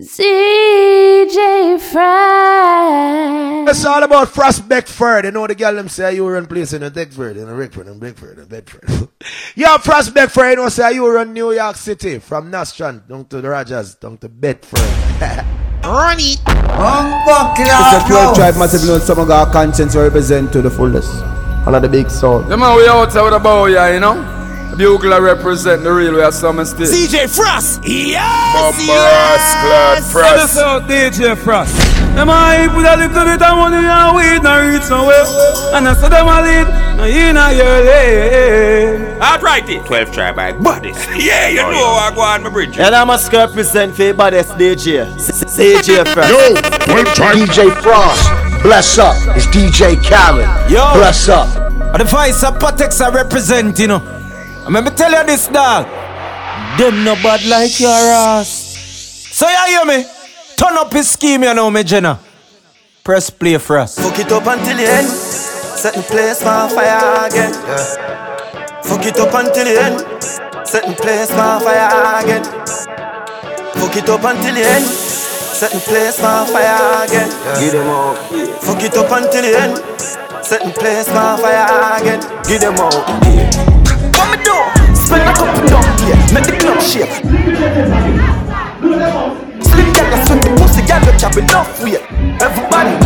CJ Fry. It's all about Frass Beckford. You know the girl them say you run place in the Dexford, in the Rickford, and Beckford, and Bedford. yeah, Frass Beckford, you know say you run New York City from Nostrand down to the Rogers, down to Bedford. Run it. It's a 12 tribe massive known some of our conscience represent to the fullest. All of the big soul. The man we out with the bow, yeah, you know? Bugler represent the real way of summer still. ZJ Frass. Yes. Bumperous, Claude Frost. out DJ Frass. Them a put a little bit of money and weed no reach nowhere. And I said them a lead, no in a your lane. Alright it. 12 tribe by bodies. yeah, you oh, know I go on my bridge. And I must represent for baddest DJ. ZJ Frass. Yo, DJ Frass. Bless up. It's DJ Khaled. Yo. Bless up. The voice of Patex I represent, you know. I me tell you this, dog. Them no bad like your ass. So you hear me? Turn up his scheme, you know me, Jenna. Press play for us. Fuck it up until the end. Set the place on fire again. Yeah. Fuck it up until the end. Set the place on fire again. Fuck it up until the end. Set the place on fire again. Yeah. Give them out. Fuck it up until the end. Set the place on fire again. Give them out. What me do? Spend a couple down here. Make the club shake. Slim girl, I swing the pussy, girl, you chop enough weight. Everybody.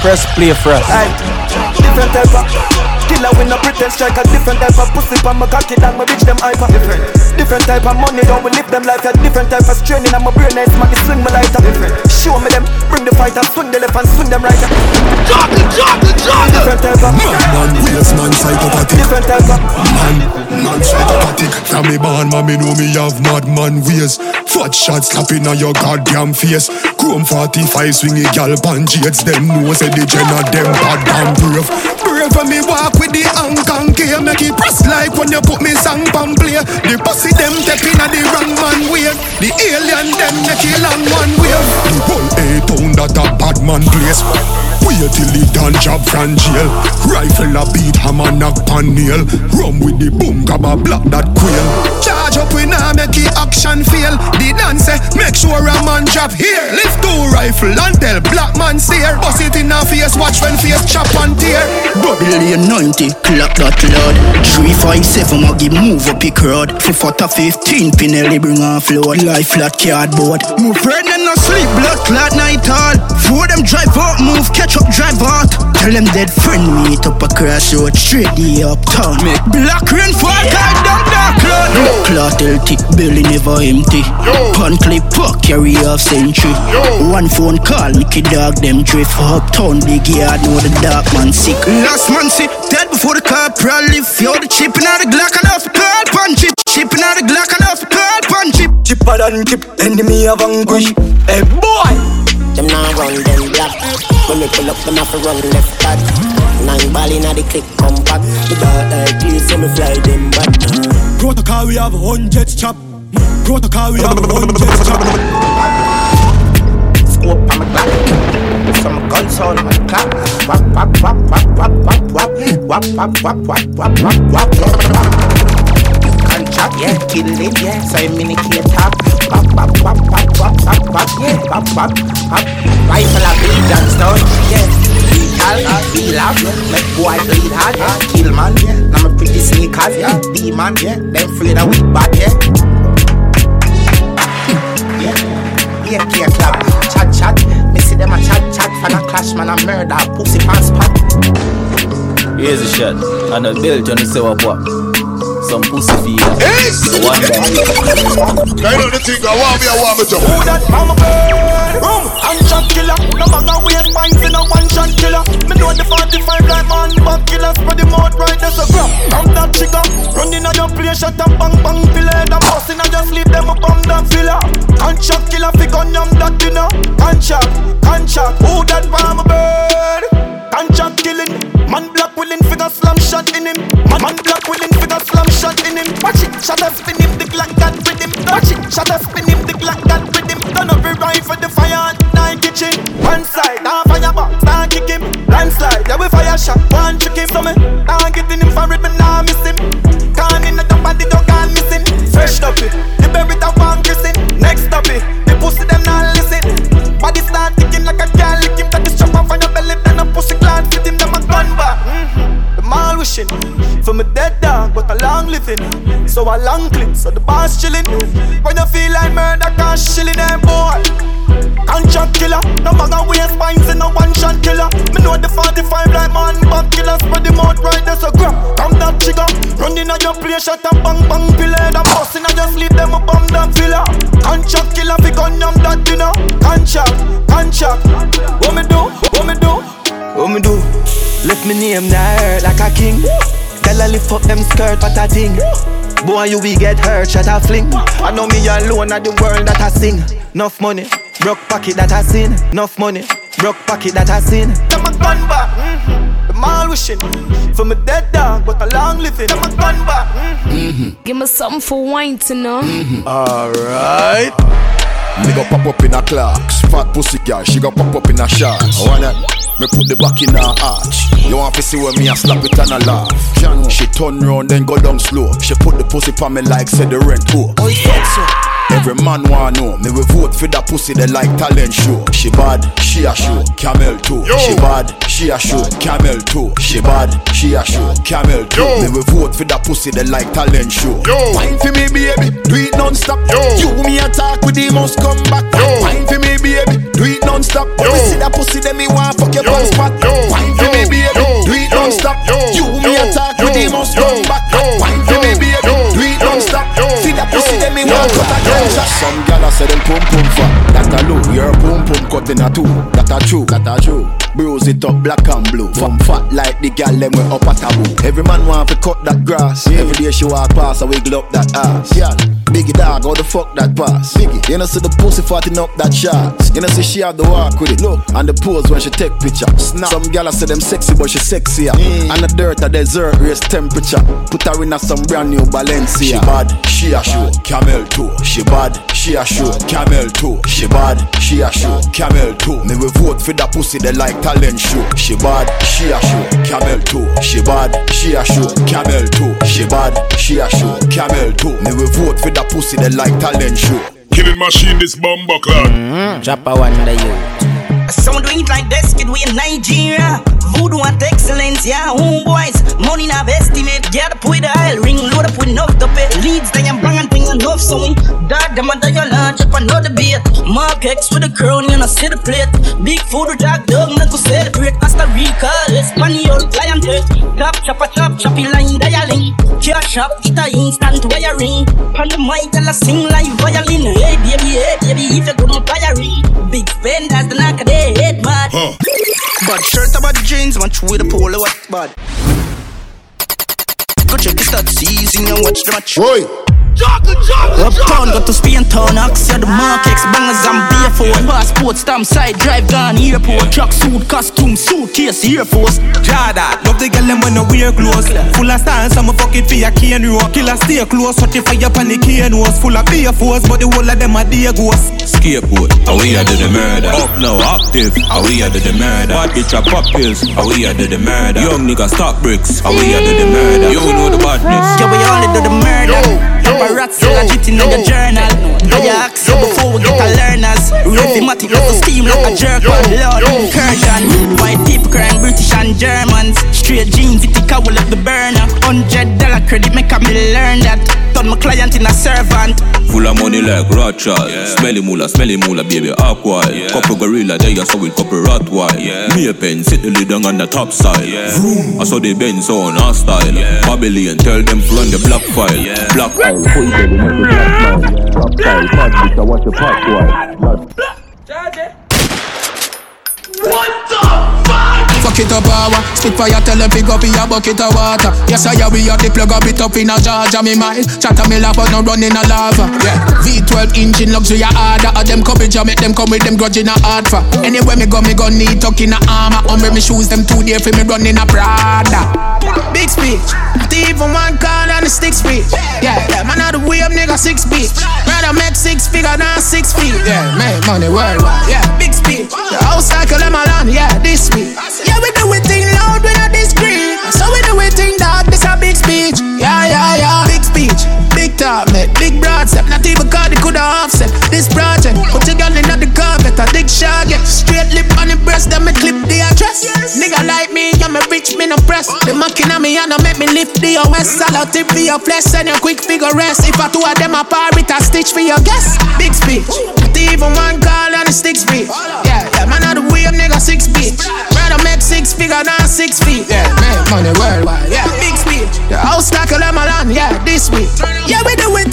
Press play for us. Aye, different type of killer with no pretend strike. A different type of pussy pa my cocky down, my bitch them hyper. Different, different type of money, don't we live them life. A different type of straining, I'm a brain nice man, to swing my lighter. Different, show me them, bring the fighter, swing the left and swing them right. Jockey, jockey, jockey. Different type of Man, waste man, psychopathic different type of Man, man, psychopathic From me born, mommy know me you have madman ways Fat shots slapping on your goddamn face Chrome 45 swingy gal pan jades Them know say the gen of them bad damn brave Brave when me walk with the Hong Kong gear Make it press like when you put me song pan play. The pussy them tapping at the wrong man way. The alien them make it long one way. The whole A-town that a bad man place. Wait till the done job from jail. Rifle a beat, hammer knock pan nail. Rum with the boom, grab a block that quail. Charge up we now make it action fail. The dance make sure a man drop here rifle and tell black man sear. Bust it in a face, watch when face chop and tear. Babylon 90, clock that loud. 357 Maggie move up your crowd. 5 15 Pinelli bring on flood. Life flat cardboard. Move friend and no sleep blood clot night all. Four them drive out move catch up drive out. Tell them dead friend meet up across road Straight the uptown. Make black rain fall call them dark cloud. Cloth thick belly never empty. Pan clip fuck carry off century. One phone call make a dog them drift Uptown big yard know the dark man sick Last man sick dead before the car probably You're the chip and the Glock and off call punch it Chip and the Glock and off call punch it chipper than chip, enemy of anguish. Hey boy, Them now run them black. When me pull up, them have to run left back. Nine ball inna the click, come back. The dark eye, please, so me fly them back. Protocol we have hundreds chop Protocol we have hundreds chop Clock. Some gun sound on my clock. Wap wap wap wap wap wap wap. Wap wap wap wap wap wap wap wap. Contract, yeah, kill it, yeah. So I minicate top. Wap wap wap wap wap wap wap. Yeah, wap wap wap. Rifle a bleed and stone, yeah. Lethal, feel up, make boy bleed hard, yeah. Kill man, yeah. Me pretty sneakers, yeah. Demon, yeah. Them afraid of we bad. Yeah, yeah, yeah, club. Chat, chat. Me see them a chat, chat. Fan a clash, man, a murder. Pussy pants spot. Here's a shot. And a belt on the what what. Some pussy feeder. The one that Kind of the thing I want me, I want me to. who that mama bird? Room, and shot killer. No banga waste pints in a one shot killer. Me know the 45 like man, back killer. Spread the mouth right, there's a grab. Down that trigger. Running on your play, shot and bang bang pillar. The boss in a just leave them up on that villa. Contract killer, fi gun yam that dinner. Contract, contract. Who that mama bird? Contract killing. Man black willing figure slam shot in him. Man, man black willing figure slam shot in him. Watch it, shot a spin him, the Glock got with him. Watch it, shot a spin him, the Glock got with him. Done every rifle the fire at night kitchen. One side, now fire box, now kick him. Landslide, yeah we fire shot, one trick him. So me, now getting him for it, but now miss him. Can't in the top of the dog, can't miss him. Fresh up it, The berry that one kissing. Next topic, the wishing for me dead dog, but a long living. So a long clip, so the boss chilling. When you feel like murder, can't shilling them boy. Contract killer, no matter waste spines in a one shot killer. Me know the 45 like man, back killer, spread them out right there, so grab. Come that trigger, running on your play, shot a bang bang pillar. The boss in just leave them a bomb that filler. Contract killer, fi gun yam that dinner. Contract, contract. What me do? What me do? What me do? Lift me name now hurt like a king. Tell her lift up them skirt, but a thing. Boy, you will get hurt, shut a fling. I know me alone at the world that I sing. Enough money, broke pocket that I seen. Enough money, broke pocket that I seen. Them a gun back. Mm-hmm. The mall wishing for me dead dog, but a long living. Them a gun back. Mm-hmm. Give me something for wine to know. Alright. Me go pop up in a clocks. Fat pussy girl, she go pop up in a shorts. I wanna me put the back in her arch. You want to see where me a slap it and a laugh. She turn round then go down slow. She put the pussy on me like said the rent poor. Oh, so. Every man want know me we vote for that pussy they like talent show. She bad, she a show. Camel too. She bad, she a show. Camel too. She bad, she a show. Camel too. Me we vote for that pussy they like talent show. Wine for me baby, do it non-stop. You me attack with the most come back. Wine for me baby, do it non-stop. When we see that pussy then me want fuck your pants spot. Wine for me baby, do it non-stop. You me attack with the most come back. Wine for me that me want cut a gunshot. Some gyal a say them pum pum fat. That a low, your pum pum cut in a two. That a true, that a true. Bruise it up black and blue. From fat like the gyal them we up a taboo. Every man want to cut that grass. Every day she walk past, I wiggle up that ass. Gyal, biggie dog, how the fuck that pass? Biggie, you know see the pussy fatting up that shots. You know see she have the walk with it. Look, and the pose when she take picture. Snap. Some gyal a say them sexy, but she sexier. And the dirt a desert raise temperature. Put her in a some brand new Balenciaga. She bad, she a show. Camel toe. She bad, she a show. Camel toe. She bad, she a show. Camel toe. Me we vote for that pussy they like talent show. She bad, she a show. Camel toe. She bad, she a show. Camel toe. She bad, she a show. Camel toe. Me we vote for the pussy that like talent show. Killing machine this bumbo clan. Mm-hmm. Drop a one the youth. Some do it like this, kid, we in Nigeria. Voodoo and excellence, yeah, homeboys. Money not estimate, get up with the aisle ring, load up with enough to pay. Leads, they am bang and thing enough, so we dog them under your lunch, up another beat. Mark X with the crown, you know, see the plate. Big food, dog, dog, not to celebrate. Costa Rica, Espanol, clientele. Top, chop, a chop, choppy line, dialing. Cash shop, it a instant wiring. On the mic, I'll sing like violin. Hey, baby, hey, baby, if you go on firing. Big spenders, the knock of their head, man. Bad shirt about the jeans, man, with the polo, what bad? Check the stats, season and watch the match. Oi. Uptown, got to Spain town, Axia the markets, bangers and B4 Passport, stamp, side drive, gun, airport. Truck suit, costume, suitcase, Air Force. Jada, love the girl them when no wear clothes. Full of style, some fuck it for your cane row Killer stay close, watch it fire pan the cane was Full of beer force, but the whole of them are dear ghosts Skateboard, how we are do the murder. Up now, active, how we are do the murder. Bad bitch a pop pills, how we are do the murder. Young nigga stop bricks, how we are do the murder. You know the badness. Yeah, we only do the murder Paparazzi legit in your journal. I ask you before we get a learners Rhythmatic with the steam like a jerk on Lord incursion White people crying British and Germans. Straight jeans, it cowl up the burner Hundred dollar credit make me learn that Turn my client in a servant. Full of money like Rothschild. Smelly moolah, smelly moolah, baby, aqua Couple gorilla, there you saw with couple Rottweil Me a pen, sit the lid down on the top side. I saw the Benz on our style. Babylon, tell them to run the black file. Black file, full belly, make the black man Top style, I watch your pop boy What the fuck? Fuck it up, power. Spit fire, tell them pick up in a bucket of water. Yes, I we are the plug up it up in a Georgia, me mind. Chatter me laugh, but no run in a lava. Yeah. V12 engine luxury harder. Of them coverage, I make them come with them grudge in a hard for. Anywhere me go, me go need tuck in a armor. On me me shoes, them two there for me running in a Prada. Big speech. Not even one card on the stick speech. Yeah, yeah, man, out the way up, nigga, six feet. Rather make six figure than six feet. Yeah, make money worldwide. Yeah, big speech. The house cycle, them a land. Yeah, this week. Yeah, we do it thing loud, we not discreet. So we do it thing dog, this a big speech. Yeah, yeah, yeah. Big speech, big top, man. Big broad step, not even call it coulda offset. This project, put your girl in the carpet, a dick shot, yeah. Straight lip on the breast, then me clip the address. Nigga like me, I'm a rich, me no press. The monkey on me, and I make me lift the OS. Salad tip for your flesh, send your quick figure rest. If I two of them apart, it a stitch for your guess. Big speech, not even one call and a stick speech. Figure than six feet. Yeah, make money worldwide. Yeah, big speech. The house like a land, yeah, this week. Yeah, we do it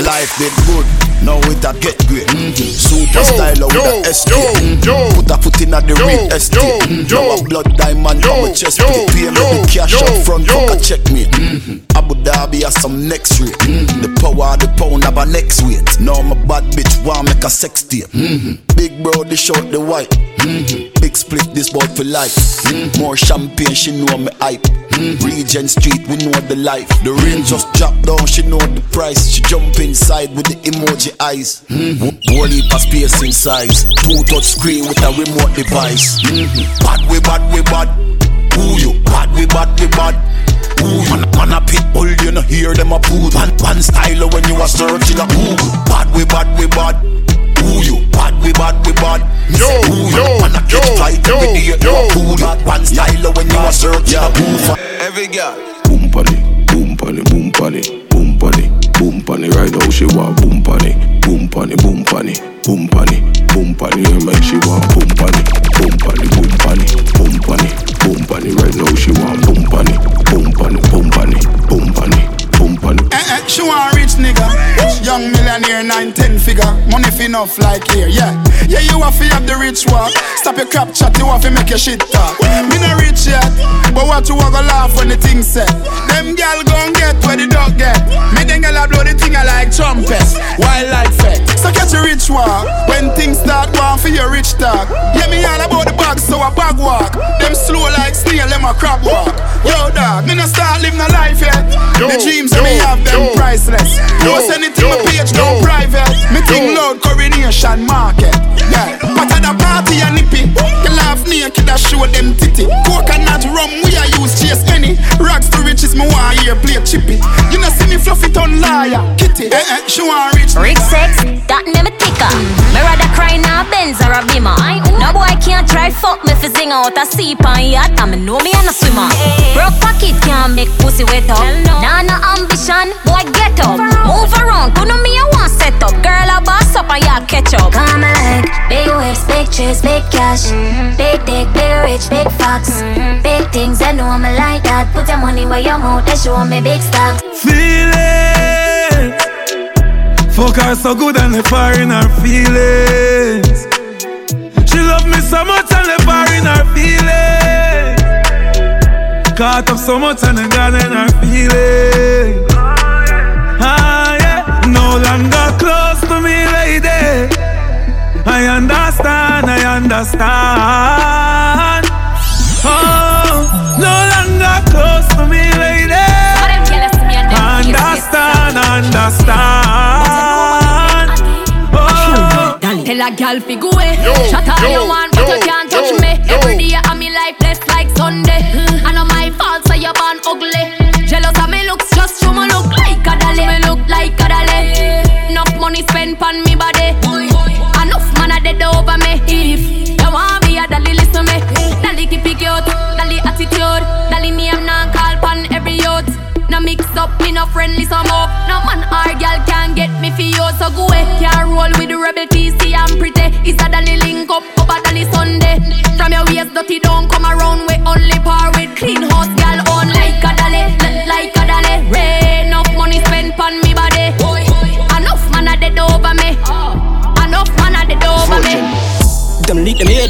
My life been good. Now it a get great. Mm-hmm. Super style with a ST. Mm-hmm. Put a foot in at the real estate. Mm-hmm. Now a blood diamond on my chest. Put the me the cash up front. Fuck a check me. Mm-hmm. Abu Dhabi has some next rate. Mm-hmm. The power the pound have a next weight. Now my bad bitch want make a sex tape. Mm-hmm. Big bro, the short, the white. Mm-hmm. Big split, this boy for life. Mm-hmm. More champagne, she know me hype. Mm-hmm. Regent Street, we know the life. The rain just drop down, she know the price. She jump inside with the emoji eyes. Mm-hmm. Whole heap of space. Two touch screen with a remote device. Mm-hmm. Bad we bad we bad. Who you? Bad we bad we bad. Ooh, man, man a pit bull, you know hear them a poo. Pan, pan style when you a searching a ooh. Bad we bad we bad. Who you? Bad we bad we bad. Yo, yo, man a catch flight every day. You a fool. Bad pan style when you a searching a ooh. Every girl. Boom pon boom pon boom pon boom pon boom pon. Right now she want boom pon boom pon boom pon boom pon boom pon it. Yeah, man she want boom pon boom pon boom pon boom pon boom pon. Right now she want boom pon boom pon boom pon boom pon boom pon it. Eh, eh, she want rich nigga. Young millionaire, nine, ten figure. Money fi enough like here, yeah. Yeah, you have to have the rich walk. Stop your crap chat, you have to make your shit talk. Me not rich yet, but what you want to laugh when the thing set. Them gal gon' get where the dog get. Me then gal a blow the thing I like trumpets. Wild like fat. So catch a rich walk. When things start going for your rich talk. Yeah, me all about the bag, so I bag walk. Them slow like snail, them a crab walk. Yo, dog, me no start living a life yet. The dreams that me have, them priceless. Post anything my page, no private. Me think loud coronation market. Yeah, but at the party and nippy. You laugh naked, I show them titty. Coconut rum, we are use chase any. Rags to riches, me want hear play chippy. You know see me fluff it on liar, kitty. Eh, eh, she want rich. Rick sex, that name a ticker. Me rather cry now Benz or a Beamer. No boy can't try fuck me for sing out a seep on yacht. And me know me and a swimmer. Broke pocket can't make pussy wet up. Nah, no ambition, boy get up. Move around, you know me I want set up. Girl I boss up and y'all catch up. Come like big waves, big trips, big cash, mm-hmm. big dick, big rich, big fox, mm-hmm. big things. I know me like that. Put your money where your mouth, they show me big stocks. Feeling Fuck her so good and left her in her feelings She love me so much and left her in her feelings Caught up so much and then gone in her feelings I understand, I understand Oh, no longer close to me lady Understand, understand. Oh. Tell a gal fi go away. Shut all you want, but you can't touch me. Every day I'm me life blessed like Sunday. Mm. I know my fault, so you born ugly. Jealous of me looks, just show me look like a dolly. Me look like a dolly. Enough money spent on me No up, me no friendly some up. No man or girl can get me for you, so go away. Can't roll with the rebel TC, I'm pretty. It's a dolly link up, up a dolly Sunday. From your waist dirty, don't come around with only par with clean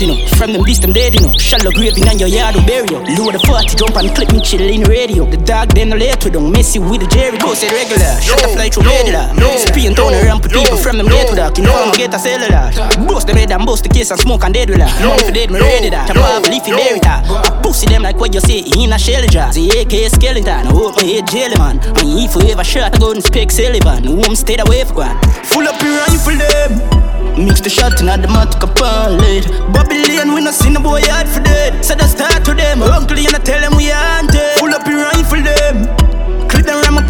Them leak them head, you know. From them beast them dead, you know. Shallow graving on your yard bury you. Lower the 40, jump and clip me chill in radio. The dog then late with them, messy with the Jerry. Go say regular, shut the fly through regular. Spin down and ramp with people from them late with that. You know I'm get a cellular. Bust them head and bust the case and smoke and dead with that. Money for dead, me ready that. Can have a leafy berry that. I pussy them like what you say in a shell jar. The AK skeleton, my head jelly man. When you forever shot, I go and speak Sullivan. Home stayed away for one. Full up your rifle them. Mix the shot in the matic late. Babylon, we no see no boy hard for dead. So that start to them. Uncle, you not tell them we haunted. Pull up your rifle them.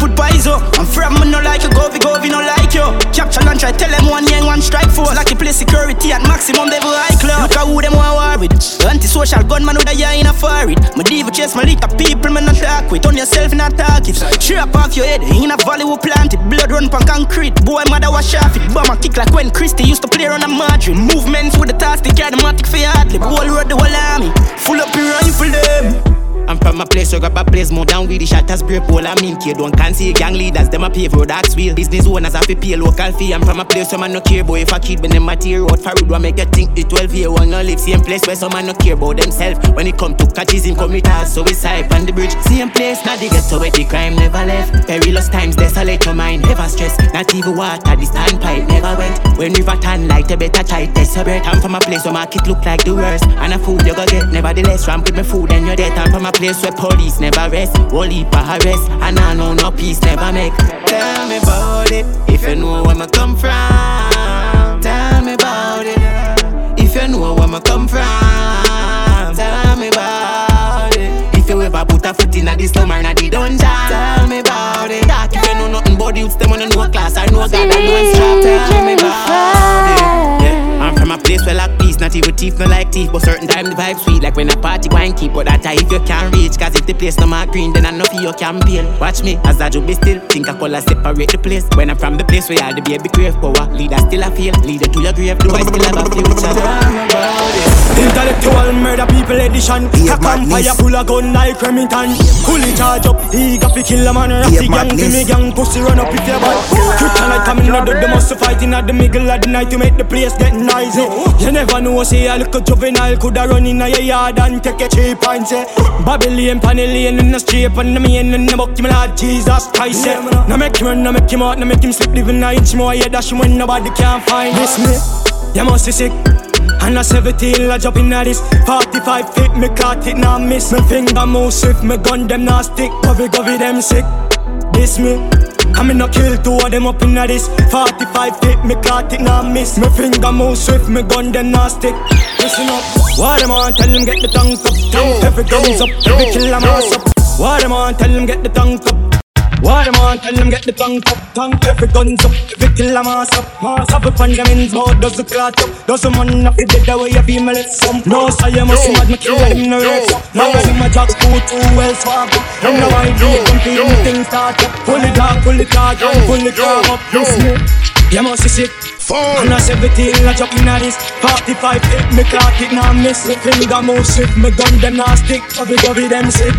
Put paizo. I'm from me no like you, go go no like you. Capture lunch, I tell them one yang one strike for. Like you play security at maximum level high club. Look at who them want war with. Anti-social gunman a eye in a forehead. My diva chase my little people, me not talk with. On yourself not talk it. Strap off your head in a valley we plant it. Blood run pan concrete. Boy, mother wash off it. Bomb a kick like when Christy used to play on a margin. Movements with the task, the matic for hardly. Whole road the whole army. Full up your rifle them. I'm from a place where grab a place more down with the shatters break all I mean kid don't can see gang leaders them a pave for that's wheel business owners have to pay local fee. I'm from a place where man no care boy if a kid when them a tear out for what make you think the 12 year one no live? Same place where some man no care about themselves. When it come to catches him commit us suicide on the bridge. Same place now they get to where the crime never left. Perilous times desolate your mind never stress. Not even water the standpipe never went. When river turn like a better try breath. I'm from a place where market look like the worst. And a food you go get nevertheless ramp with me food and your death I'm from a place where police never rest, for arrest, and I know no peace never make. Tell me about it, if you know where I come from. Tell me about it, if you know where I come from. Tell me about it, if you ever put a foot in the slum or the dungeon. Tell me about it, dark if you know nothing about youths, them on no class, I know God, I know strap. Tell me about it. Yeah. I'm from a place where like peace, not even teeth, no like teeth. But certain time the vibe sweet, like when a party wine keep. But that if you can't reach, cause if the place no more green, then I know for your campaign. Watch me, as I do be still, think I call separate the place. When I'm from the place where all the baby crave power, leader still I feel, leader to your grave, do I still have a future? Intellectual murder people edition. A campfire full of gun like Remington. Fully charge up, he got to kill a man. Raffy gang, give me gang, pussy run up if you bad. Kryptonite coming out of the muscle fighting at the middle of the night to make the place get noisy. You never know, say a little juvenile coulda run in a your yard and take eh. a cheap and say Babylon, Panellian in the street and the main in the book, me Lord Jesus Christ. Eh. Yeah. Now make him run, now make him out, now make him slip, living a inch more. Yeah, dash him when nobody can find this me. You must be sick. And a 17, I jump in at this 45 feet, me caught it, now miss Me finger move swift, me gun them now stick Covey, covey, them sick This me I me no kill two of them up in this. 45 feet, me caught it, now miss. Me finger move swift, me gun them now stick Listen up. What them on, tell them get the tongue up. Every guns up, every kill a mass up. What them on, tell them get the tongue up what them on, tell them get the tongue up, tongue every guns up, every kill a mass up, mass up upon them ends, mouth does the clot up, does the man up, the dead away a female it's some, no say you must mad, me kill them no rex up, now I see my jocks go too well swag up, and now I do compete, me things start up, pull it down, pull it down, pull it up, listen you must be sick. And I 17, I jump in at this. 45 hit me clock it now miss Me finger move swift, me gun them now stick. Cover, cover them sick.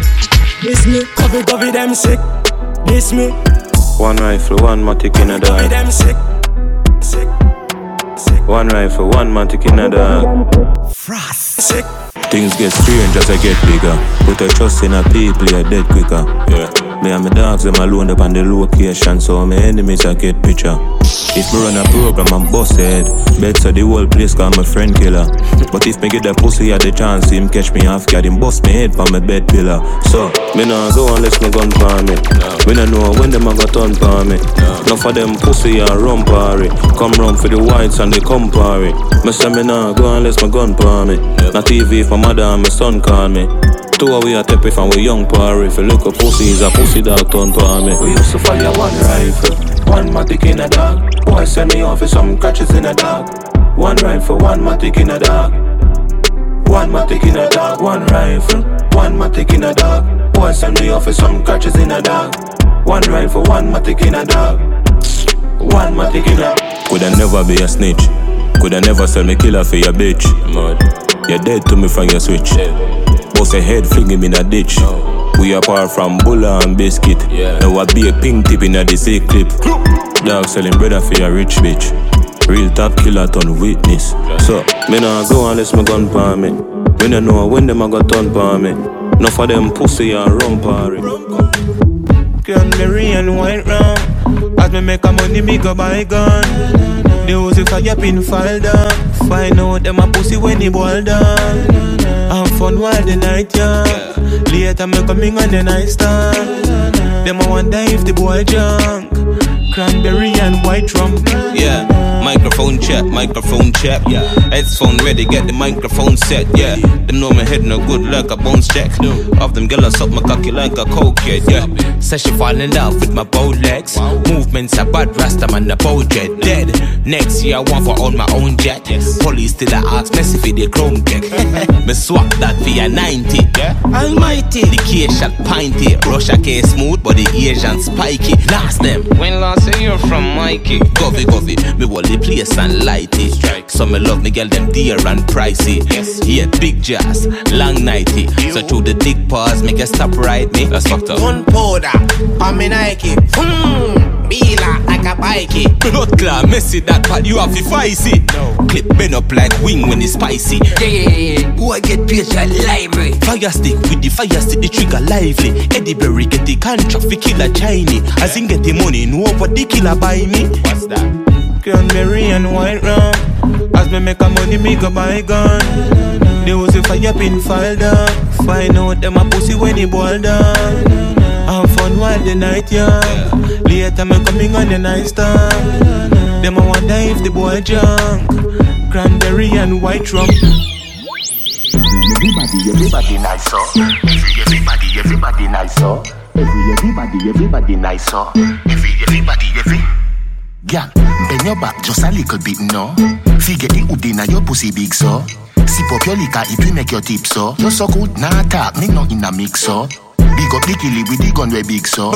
This me, cover, cover them sick This me One rifle, one matic in a dog. them sick Sick One rifle, one matic in a dog. Frost Sick Things get strange as I get bigger. Put a trust in a people, you're dead quicker. Yeah. Me and my dogs, them alone up on the location, so my enemies I get picture. If me run a program, I'm busted. Bet so the whole place call my friend killer. But if me get that pussy at the chance, him catch me off guard, him bust me head from my bed pillar. So, me nah go unless me gun for me. Me nah know when them a got turn for me. Enough of them pussy and run party. Come run for the whites and they come party. Me say me nah go unless my gun for me. Not TV if my mother and my son call me. Of we a tep if and we young party. If you look a pussy, is a pussy dog turn for me. We used to fire one rifle, one matic in a dog. Boy send me off with some catches in a dog. One rifle, one matic in a dog. One matic in a dog, one rifle, one matic in a dog. Boy send me off with some catches in a dog. One rifle, one matic in a dog. One matic in a. Coulda never be a snitch. Coulda never sell me killer for your bitch. Mud. You're dead to me from your switch. Bust a head, fling him in a ditch. We apart from Bulla and Biscuit. Now I be a pink tip in a the same clip. Dog selling brother for your rich bitch. Real top killer ton witness. So, me nah go unless me gun pa me. Me nah know when them a got turn pa me. Enough of them pussy and rum party. Can me rain white rum As me make a money, me go buy gun The house if I get pin file down Find out them a pussy when he boil down Have fun while the night young Later me coming on the night stand Them a wonder if the boy drunk Cranberry and white rum. Yeah, microphone check, microphone check. Yeah, headphone ready, get the microphone set. Yeah, them know my head no good like a bones check. Of them girls suck my cocky like a cokehead. Yeah, says she fall in love with my bow legs. Movements are bad, rasta man the bow jet dead. Next year I want for own my own jet. Police still a ask me if the chrome check. me swap that for a 90. Yeah, almighty. The K shot pinty. Russia K smooth, but the Asian spiky. Last them. When last say you're from Mikey. Govy, govy, me want the place and light it. Strike. So me love me girl them dear and pricey. Yes. Yeah, big jazz, long nighty. So through the dick pause, make a stop right me. That's fucked up. One powder, on me Nike. Be a bikey. Blood clot, messy that part you have to fight it. No. Clip bend up like wing when it's spicy. Yeah, yeah, yeah, yeah. Who I get picture library. Fire stick with the fire stick, the trigger lively. Eddie Berry get the contract for killer Chinese. As in get the money, know what the killer buy me. What's that? Cranberry and white rum. As me make a money, me go buy gun. They was if fire up in file down. Find out them a pussy when he boil down. Have fun while the night young. Later me coming on the night time. Them a wonder if the boy drunk. Cranberry and white rum. Everybody, everybody nice, so. Every, everybody, everybody nice, so. Every, everybody, everybody nice, so. Every, everybody, every. Girl, bend your back just a little bit, no. Figure the hood inna your pussy big, so. Sip up your liquor, it will make your tip, so. You're so good, nah talk, me no in a mix, so. Big up the killie with the gun we big, so.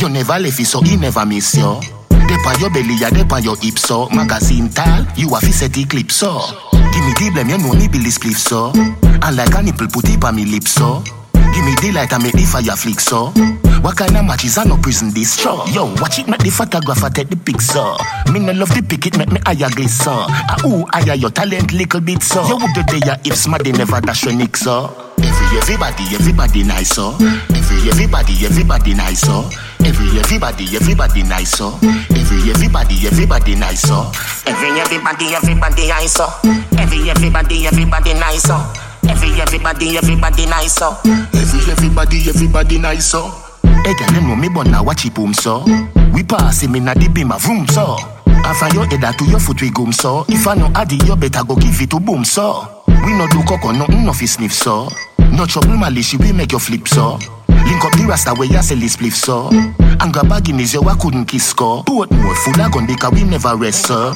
You never left it, so he never miss, yo. Dep on your belly, ya dep on your hips, so. Magazine tall, you have to set the clip, so. Give me the blame, you know me Billy spliff, so. And like a nipple, put it on me lips, so. Give me the light and make the fire flick, so. What kind of matches are no prison this show? Yo, watch it, make the photographer take the pic, so. Me no love the pic, it make me higher glisten. Ah, ooh, higher your talent little bit, so. You would do there if smarty never dash your nick, so. Every, everybody, everybody nice, so. Every, everybody, everybody nice, so. Every, everybody, everybody nice, so. Every, everybody, everybody nice, so. Every everybody, everybody nice so. Every everybody, everybody nice so. Every everybody, everybody nice so. Every, everybody, everybody nice. Hey, girl, you know me born now watch it boom, so. We pass him in a the beam of room, so. From your head to your foot we goom, so. If I know Addy, you better go give it to boom, so. We no do coco, nothing no fi sniff, so. No trouble, malice, we make your flip, so. Link up the rasta where you sell this spliff, so. And grab a Guinness, you couldn't kiss, score. Put more full of gun because we never rest, sir.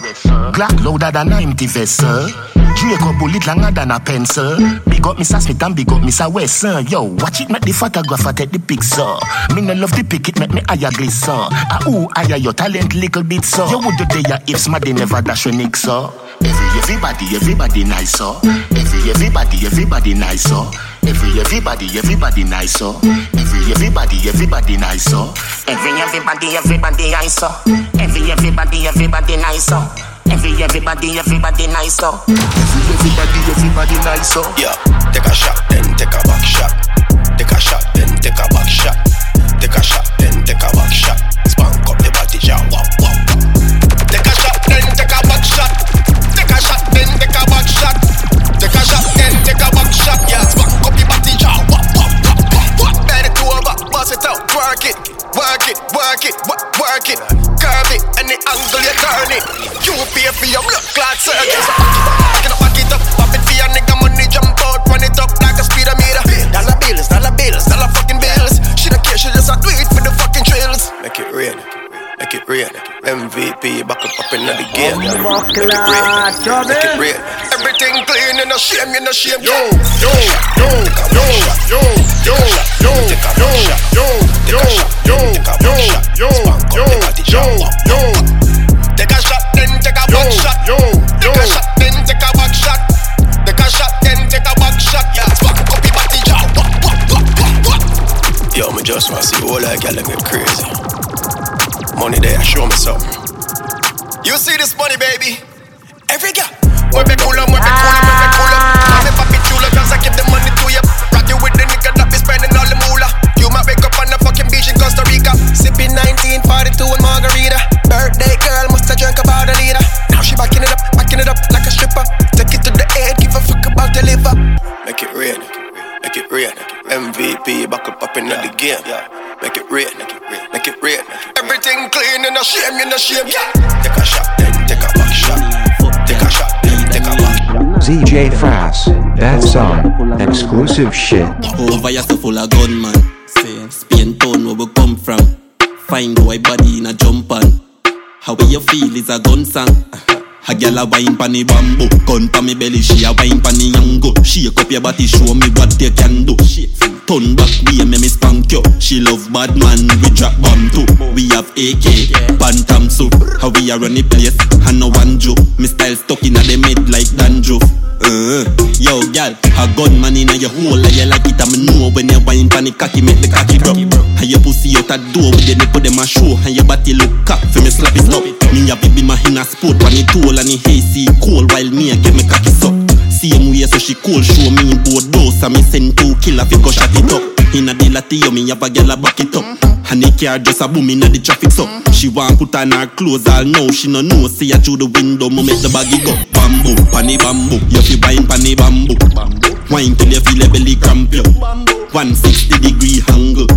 Glock louder than a empty vest, sir. Draco bullet longer than a pencil. Big up Mr. Smith and big up Mr. Wesson. Yo, watch it, make the photographer take the picture. Me no love the pic, it make me higher glisten. Ah, ooh, higher your talent little bit, so. You would do there if somebody never dash your nick, so. Every, everybody, everybody nice, so. Every, everybody, everybody nice, so. Every, everybody, everybody nice, oh. so. Every, everybody, everybody nice, oh. so. Every everybody, everybody nice oh. so. Every everybody, everybody nice so. Every everybody, everybody nice so. Every, everybody, everybody nice, so. Yeah, take a shot, then take a back shot. Take a shot, then take a back shot. Take a shot, then MVP, back up up in the game. Make it rain, make it rain. Everything clean, you no shame, you no shame. Yo, yo, yo, yo, yo, yo, yo, yo, yo, yo, yo, yo, yo, yo, yo, yo. Take a shot, then take a back shot. Yo, take a shot, then take a back shot. Take a shot, then take a back shot. Yeah, spark up your body, wop. Yo, me just wanna see all that gal get crazy. Money there, show me something. You see this money, baby? Every girl. Mueve culo, mueve culo, mueve ZJ Frass, that song, exclusive shit. Over here so full of gunman. Spain town where we come from. Find boy body in a jump on. How you feel is a gun song. A gyal a wine pon the bamboo, gun pon me belly, she a wine pon the yango. Shake up your body, show me what you can do. Turn back, we me me spank you. She love bad man, we drop bomb too. We have AK, Bantam soup. How we a run the place, and no one joke. Me style stuck inna the mid like Danjo. Uh, yo, gal, a gunman inna your hole, and you like it, I me know when you wine the cocky, make the cocky drop. And your pussy out that door with the nipple them a show, and your body look cock for me slap it up. Me a be my inna sport pon the tool and the hazy cold while me a get me cocky suck. Same way so she cold show me both dose. And me send two killer fi go shot it up. Inna the latio me have a gyal a back it up. And the car just a boom inna the traffic so She want put on her clothes all now She no know. See her through the window Me make the baggy go. Bamboo, panny bamboo You fi wine panny bamboo. Wine till you feel a belly cramp you 160 degree angle.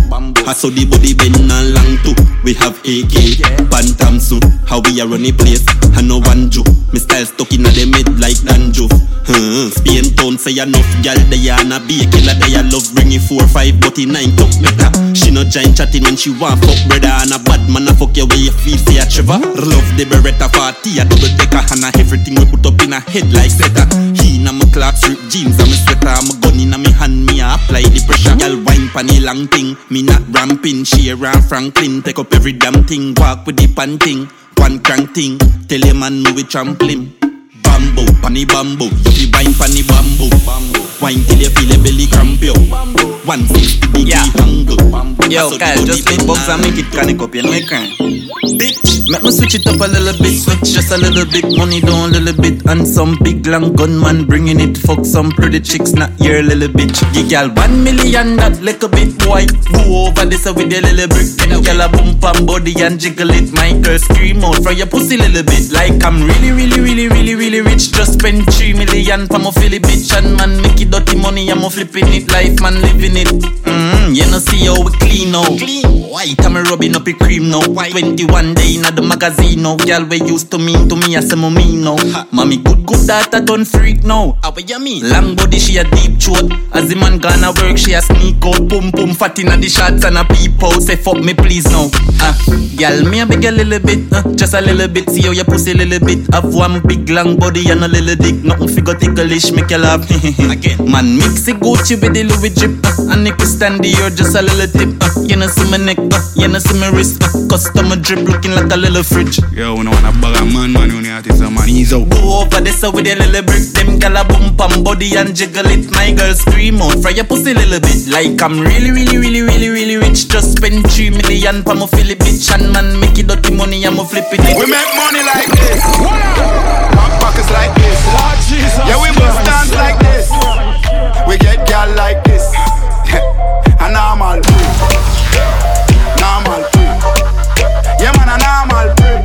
I saw the body bend and long too. We have AK, Bantam soon How we a run the place. I know one joke Me style stuck inna the mid like dandruff huh. Spain town say enough gal They a na be a killer. They a love bring it 4-5 but in 9 talk better She no giant chatting when she want fuck brother And a bad man. A fuck you where you feel say a Trevor. Love the Beretta 40 a double decker And a everything we put up in a head like setter He na my clocks strip jeans and my sweater My gun inna me hand me apply the pressure. Girl wine pan the long thing Me not ramping. Share and Franklin Take up every damn thing Walk with the panting. One crank thing Tell a man me we trampling Bamboo, panny bamboo You fi wine panny bamboo Wine till you feel a belly cramp yo 160 degree angle Yo, Kyle, just beatbox and make it chronic up, you know you crying. Bitch, make me switch it up a little bit, switch just a little bit, money down a little bit, and some big long gunman bringing it. Fuck some pretty chicks, not your little bitch. You gal one million, that little bit boy. Go over this uh, with your little brick, and gal a boom pam body and jiggle it. My girl scream out from your pussy little bit, like I'm really, really, really, really, really rich. Just spend three million for my Philly bitch, and man make it dirty money, I'm a flipping it, life man living it. Mm, you know see how we clean now. White, I'm rubbing up a cream now. 21 day in the magazine now. Girl, we used to mean to me, I say me now. Mommy, good, good that I don't freak now. How you mean? Long body, she a deep throat. As the man gonna work, she a sneak out. Boom, boom, fat in the shots and a peep out. Say fuck me, please now. Ah, girl, me a beg a little bit, uh, just a little bit. See how your pussy little bit. Have one big long body and a little dick. Nothing figure ticklish, make you laugh. Again, man, mix it Gucci with the Louis drip. Uh, and if you stand here, just a little tip. Uh, you know, see my neck, uh, you know, see my wrist. Customer drip looking like a little fridge. Yo, we know wanna bag a man, man, you need to some man, ease out. Go over this with a little brick. Them gal a boom pam body and jiggle it. My girl scream out, fry your pussy little bit. Like I'm really, really, really, really, really rich. Just spend three million pa my Philly bitch. And man, make it dirty money, I'm a flipping it. We make money like this. Back pockets like this. Lord Jesus. Yeah, we must dance like this. We get gal like this. a normal free. Normal free. Yeah, man, a normal free.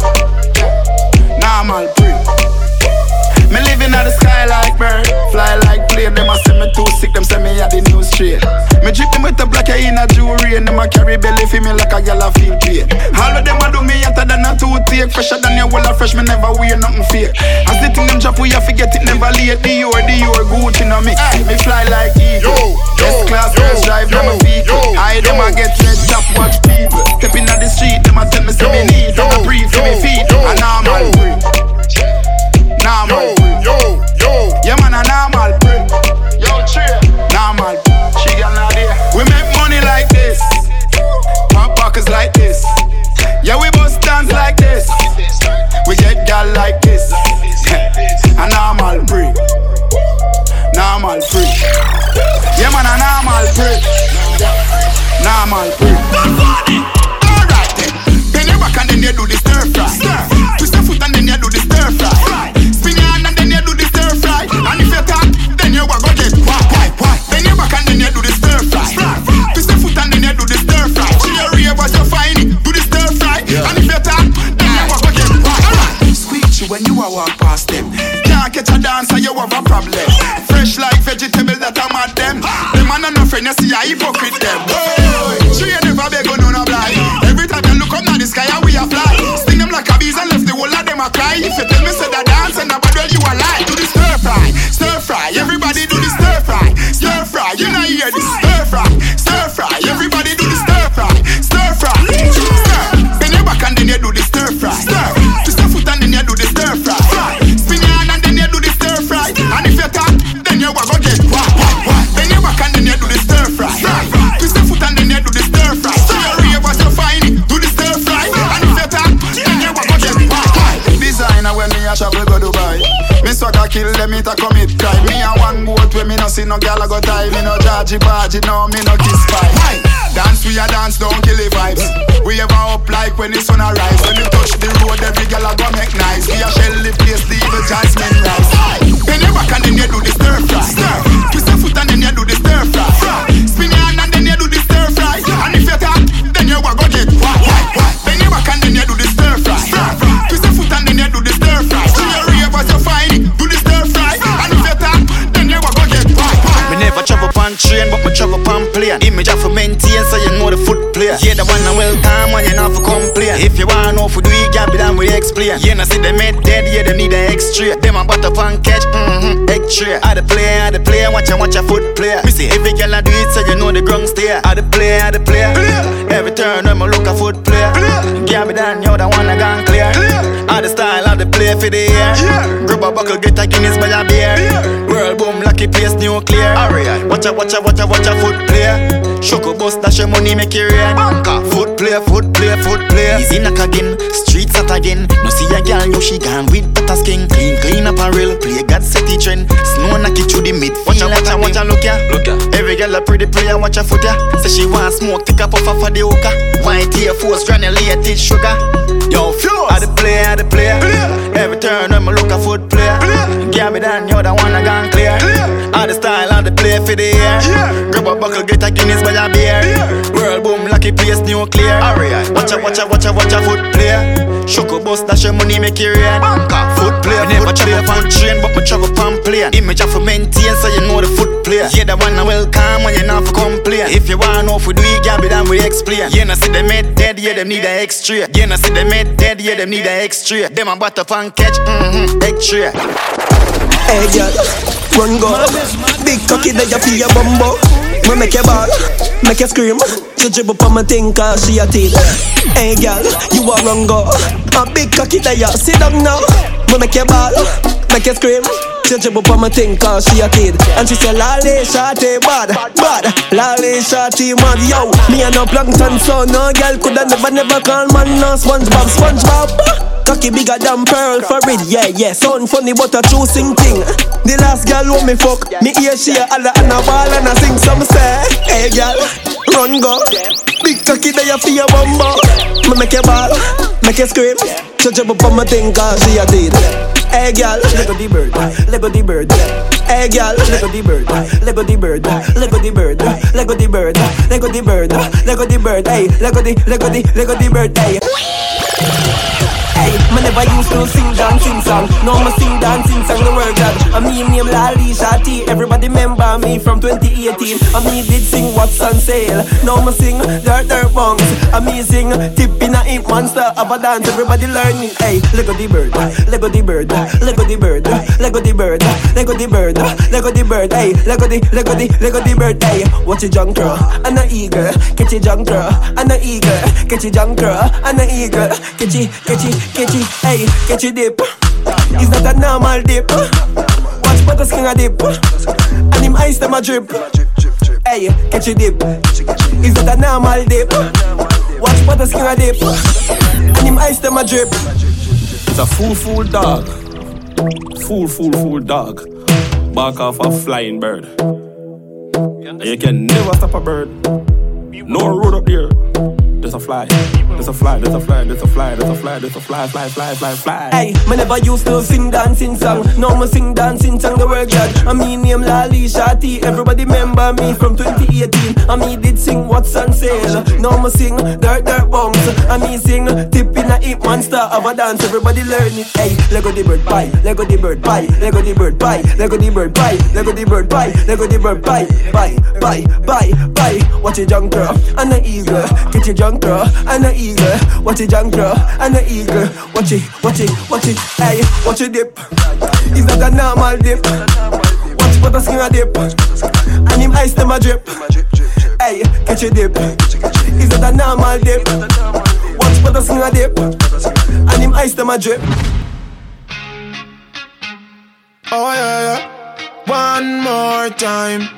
Normal free. Me living at the sky like bird, fly like plane. Them a send me too sick, them send me at the new straight. Me drip them with the black hair in a jewelry, and them a carry belly for me like toothache, fresher than your wall of fresh. Me never wear nothing fake. As the thing them drop, we have to get it never late. The year, the year, Gucci no mix. Me fly like eagle. S class girls drive them a vehicle. I them a get red top watch people. Stepping on the street, them a tell me say me need. Them a breathe for me feet. A normal breathe. Normal breed. Alright then. Bend your back and then you do the stir fry. Twist your foot and then you do the stir fry. Spin your hand and then you do the stir fry. And if you talk, then you a go get why, why, why. Bend your back and then you do the stir fry. Twist your foot and then you do the stir fry. Your rave as you find it. Do the stir fry. And if you talk, then you go get why. Alright. Squeeze you when you walk past them. Can't catch a dancer, you have a problem. Fresh like vegetable that I'm at them. Ah. Them man and no friend, you see a hypocrite them. never cry. If you tell me say that dance and about well, you a lie. Do the stir fry, stir fry. Everybody kill them, it a commit crime. Me a one boat where me no see no gal a go die. Me no judgy bargy, no me no kiss fight. Dance we a dance, don't kill the vibes. We ever up like when the sun arise. When we touch the road, every gal a go make nice. We a shell the place, the evil jasmine rise. Then you back and then you do the stir fry. Twist your foot and then you do the stir fry. Image have to maintain, so you know the foot player. Yeah, the one I will welcome when you not for complain. If you wanna know we do it, gap it and we explain. Yeah, now see them head dead, yeah, them need an extra. Them about to pan catch, mm-hmm, egg tray. I the play, I the play, watch and watch a foot play. Me see every girl I do it, so you know the ground stay. I the play, I the play. Every turn, I'm a look a foot play. Gap it and you the one I gone clear. I the style, I the play for the year. Grab a buckle, get a Guinness by a beer. World boom, lucky place, nuclear. Watch a, watch a, watch a, watch a foot play. Shoko bus, dash your money, make it rain. Foot player, foot player, foot player. Easy knock again, streets at again. No see a girl, yo she gone with better skin. Clean, clean apparel, play God set the trend. Snow knock it through the mid. Watch a, watch a, watch a, look ya. Look ya. Every girl a pretty player, watch a foot ya. Say she want smoke, take a puff for the hookah. White hair, force, granulated sugar. Yo, fuse. I the play, I the play. Every turn, I'm a look a foot player. Give me that, you're the one I gone clear. All the style, I the play for the year. Grab a buckle, get a Guinness by a beer. World boom, lucky place, nuclear. Watch a, watch a, watch a, watch a foot player. Shoko bus, dash your money, make it rain. Foot player, never travel on train, but me travel on plane. Image of a maintain, so you know the foot player. Yeah, the one I welcome when you're not for complain. If you wanna know if we do it, gab it and we explain. Yeah, now see them head dead, yeah, them need an extra. Yeah, now see them head dead, yeah, them need an extra. Them a butter pan catch, mm-hmm, egg tray. Hey girl, run go. Big cocky that you feel your bumbo. Me make you ball, make you scream. You dribble on my thing cause she a teen Hey girl, you a run go. A big cocky that you sit down now. Me make you ball, make you scream she dribble on my thing cause she a kid And she say Lolly shawty bad, bad Lolly shawty mad, yo Me a no plankton so no girl coulda never never call man no Spongebob, Spongebob Cocky bigger than pearl for it, yeah, yeah. Sound funny, but a true sing thing. The last girl who me fuck, me ear she a holla and a ball and a sing some say. Hey girl, run go. Big cocky there for your bumbo. Me make you ball, make you scream. She jump up on my thing cause she a did. Hey girl, Lego the bird, Lego the bird. Hey girl, Lego the bird, Lego the bird, Lego the bird, Lego the bird, Lego the bird, Lego the bird. Hey, Lego the, Lego the, Lego the bird. Hey. Hey, me never used to sing dancing song. No, me sing the world God. I mean name Lali Shati. Everybody remember me from 2018. I me did sing What's on Sale. Now me sing Dirt Dirt Bunks. Amazing tip in a imp monster of a dance. Everybody learning. Hey, Lego the bird, Lego the bird, Lego the bird, Lego the bird, Lego the bird, Lego the bird. Hey, Lego the, Lego the, Lego the bird. Hey, watch a junker and a eagle, catch a junker and a eagle, catch a junker and a eagle, catch it, catch it. Catch it, hey, catch it dip. It's not a normal dip. Watch butter skin a dip. And him ice them a drip. Hey, catch it dip. It's not a normal dip. Watch butter skin a dip. And him ice them a drip. It's a fool, fool dog. Fool, fool, fool dog. Back off a flying bird. And you can never stop a bird. No road up there. There's a fly, there's a fly, there's a fly, there's a fly, there's a fly, there's a fly, fly, fly, fly, fly. Hey, me never used to sing dancing song. Now me sing dancing song the world God. I mean name Lali Shati. Everybody remember me from 2018. I me did sing What's on Sale. Now me sing Dirt Dirt Bombs. I me sing Tip in a Hip Monster of a dance. Everybody learn it. Hey, Lego the bird pie, Lego the bird pie, Lego the bird pie, Lego the bird pie, Lego the bird pie, Lego the bird pie, pie, pie, pie, pie. Watch a junk girl and an eagle, catch a junk girl and an eagle. Watch a junk girl and an eagle. Watch it, watch it, watch it. Hey, watch a dip. It's not a normal dip. Watch butter skin a dip, and him ice them a drip. Hey, catch a dip. It's not a normal dip. Watch butter skin a dip, and him ice them a drip. Oh yeah, yeah. One more time.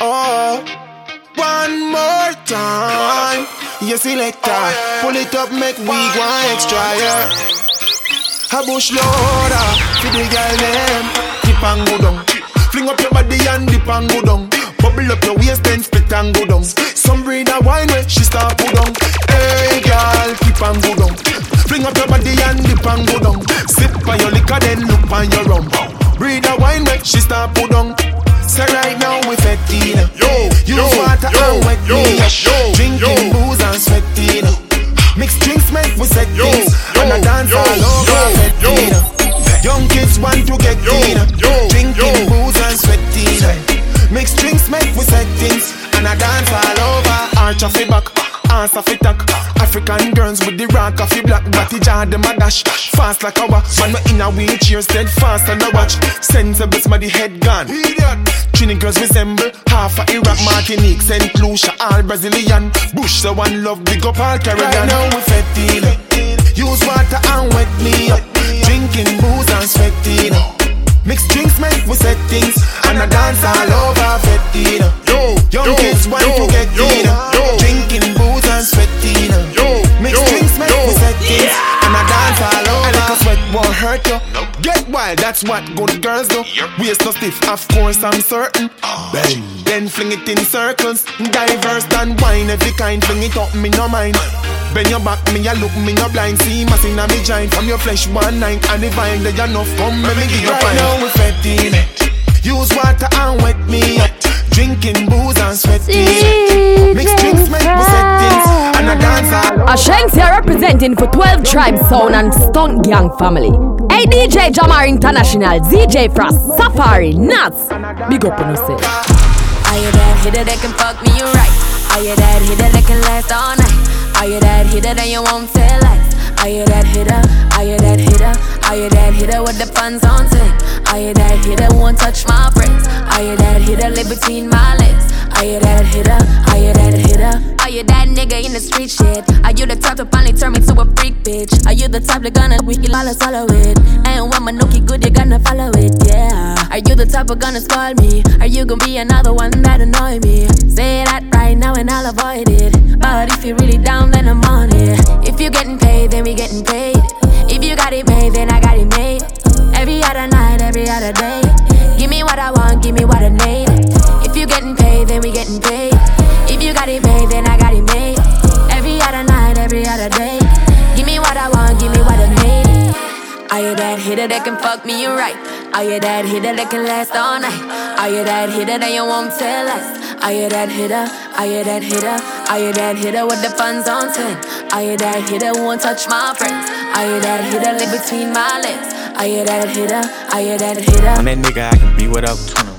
Oh, one more time. You selector, pull it up, make we go extra, yeah. A bush loader, for the girl them. Dip and go down. Fling up your body and dip and go down. Bubble up your waist then spit and go down. Some breed a wine when she start put down. Hey girl, keep and go down. Fling up your body and dip and go down. Sip on your liquor then look on your rum. Breed a wine when she start put down. So right now we fetting Yo, Use yo, water yo, and wet yo, me yo, Drinking yo. booze and sweating Mixed drinks make we set Yo, yo, And I dance yo, all over yo, fetting Young kids want to get in Drinking booze and sweating Mixed drinks make we set things. And I dance all over. Arch off back Ass off tack African girls with the rock off the black Body jar them a dash Fast like a watch Man we in a wheelchair steadfast and a watch Sensible somebody head gone Trini girls resemble half a Iraq, Martinique, Saint Lucia, all Brazilian. Bush the one love, big up all Caribbean. Right now we fetting, use water and wet me up. Drinking booze and sweating. Mixed drinks make we set things, and I dance all over fetting. Yo, young yo, kids want yo, to get yo, in. Hurt you. Get wild, that's what good girls do. Waist no stiff, of course I'm certain. Bang, then fling it in circles. Diverse than wine, every kind. Fling it up, me no mind. Bend your back, me a look, me no blind. See my sin a me giant from your flesh one night. And the vine, they enough. Come, let me give you right now we fetting. Use water and wet me up. Drinking booze and sweating. Mixed drinks make we set things. And I dance all over. Ashanks here representing for 12 Tribe Sound and Stunt Gang family. Hey DJ Jahmar International, DJ Frass, Safari, Nuts. Big up on yourself. Eh? Are you that hitter that can fuck me right? Are you that hitter that can last all night? Are you that hitter that you won't tell lies? Are you that hitter? Are you that hitter? Are you that hitter with the funds on ten? Are you that hitter won't touch my friends? Are you that hitter live between my legs? Are you that hitter? Are you that hitter? Are you that nigga in the street shit? Are you the type to finally turn me to a freak bitch? Are you the type that gonna we can all follow it? And when my nookie good, you gonna follow it, yeah. Are you the type of gonna spoil me? Are you gonna be another one that annoy me? Say that right now and I'll avoid it. But if you're really down, then I'm on it. If you're getting paid, then we getting paid. If you got it made, then I got it made. Every other night, every other day. Give me what I want, give me what I need. If you getting paid, then we getting paid. If you got it made, then I got it made. Every other night, every other day. Give me what I want, give me. Are you that hitter that can fuck me right? Are you that hitter that can last all night? Are you that hitter that you won't tell us? Are you that hitter? Are you that hitter? Are you that hitter with the funds on ten? Are you that hitter who won't touch my friends? Are you that hitter live between my legs? Are you that hitter? Are you that hitter? I'm that nigga, I can be whatever.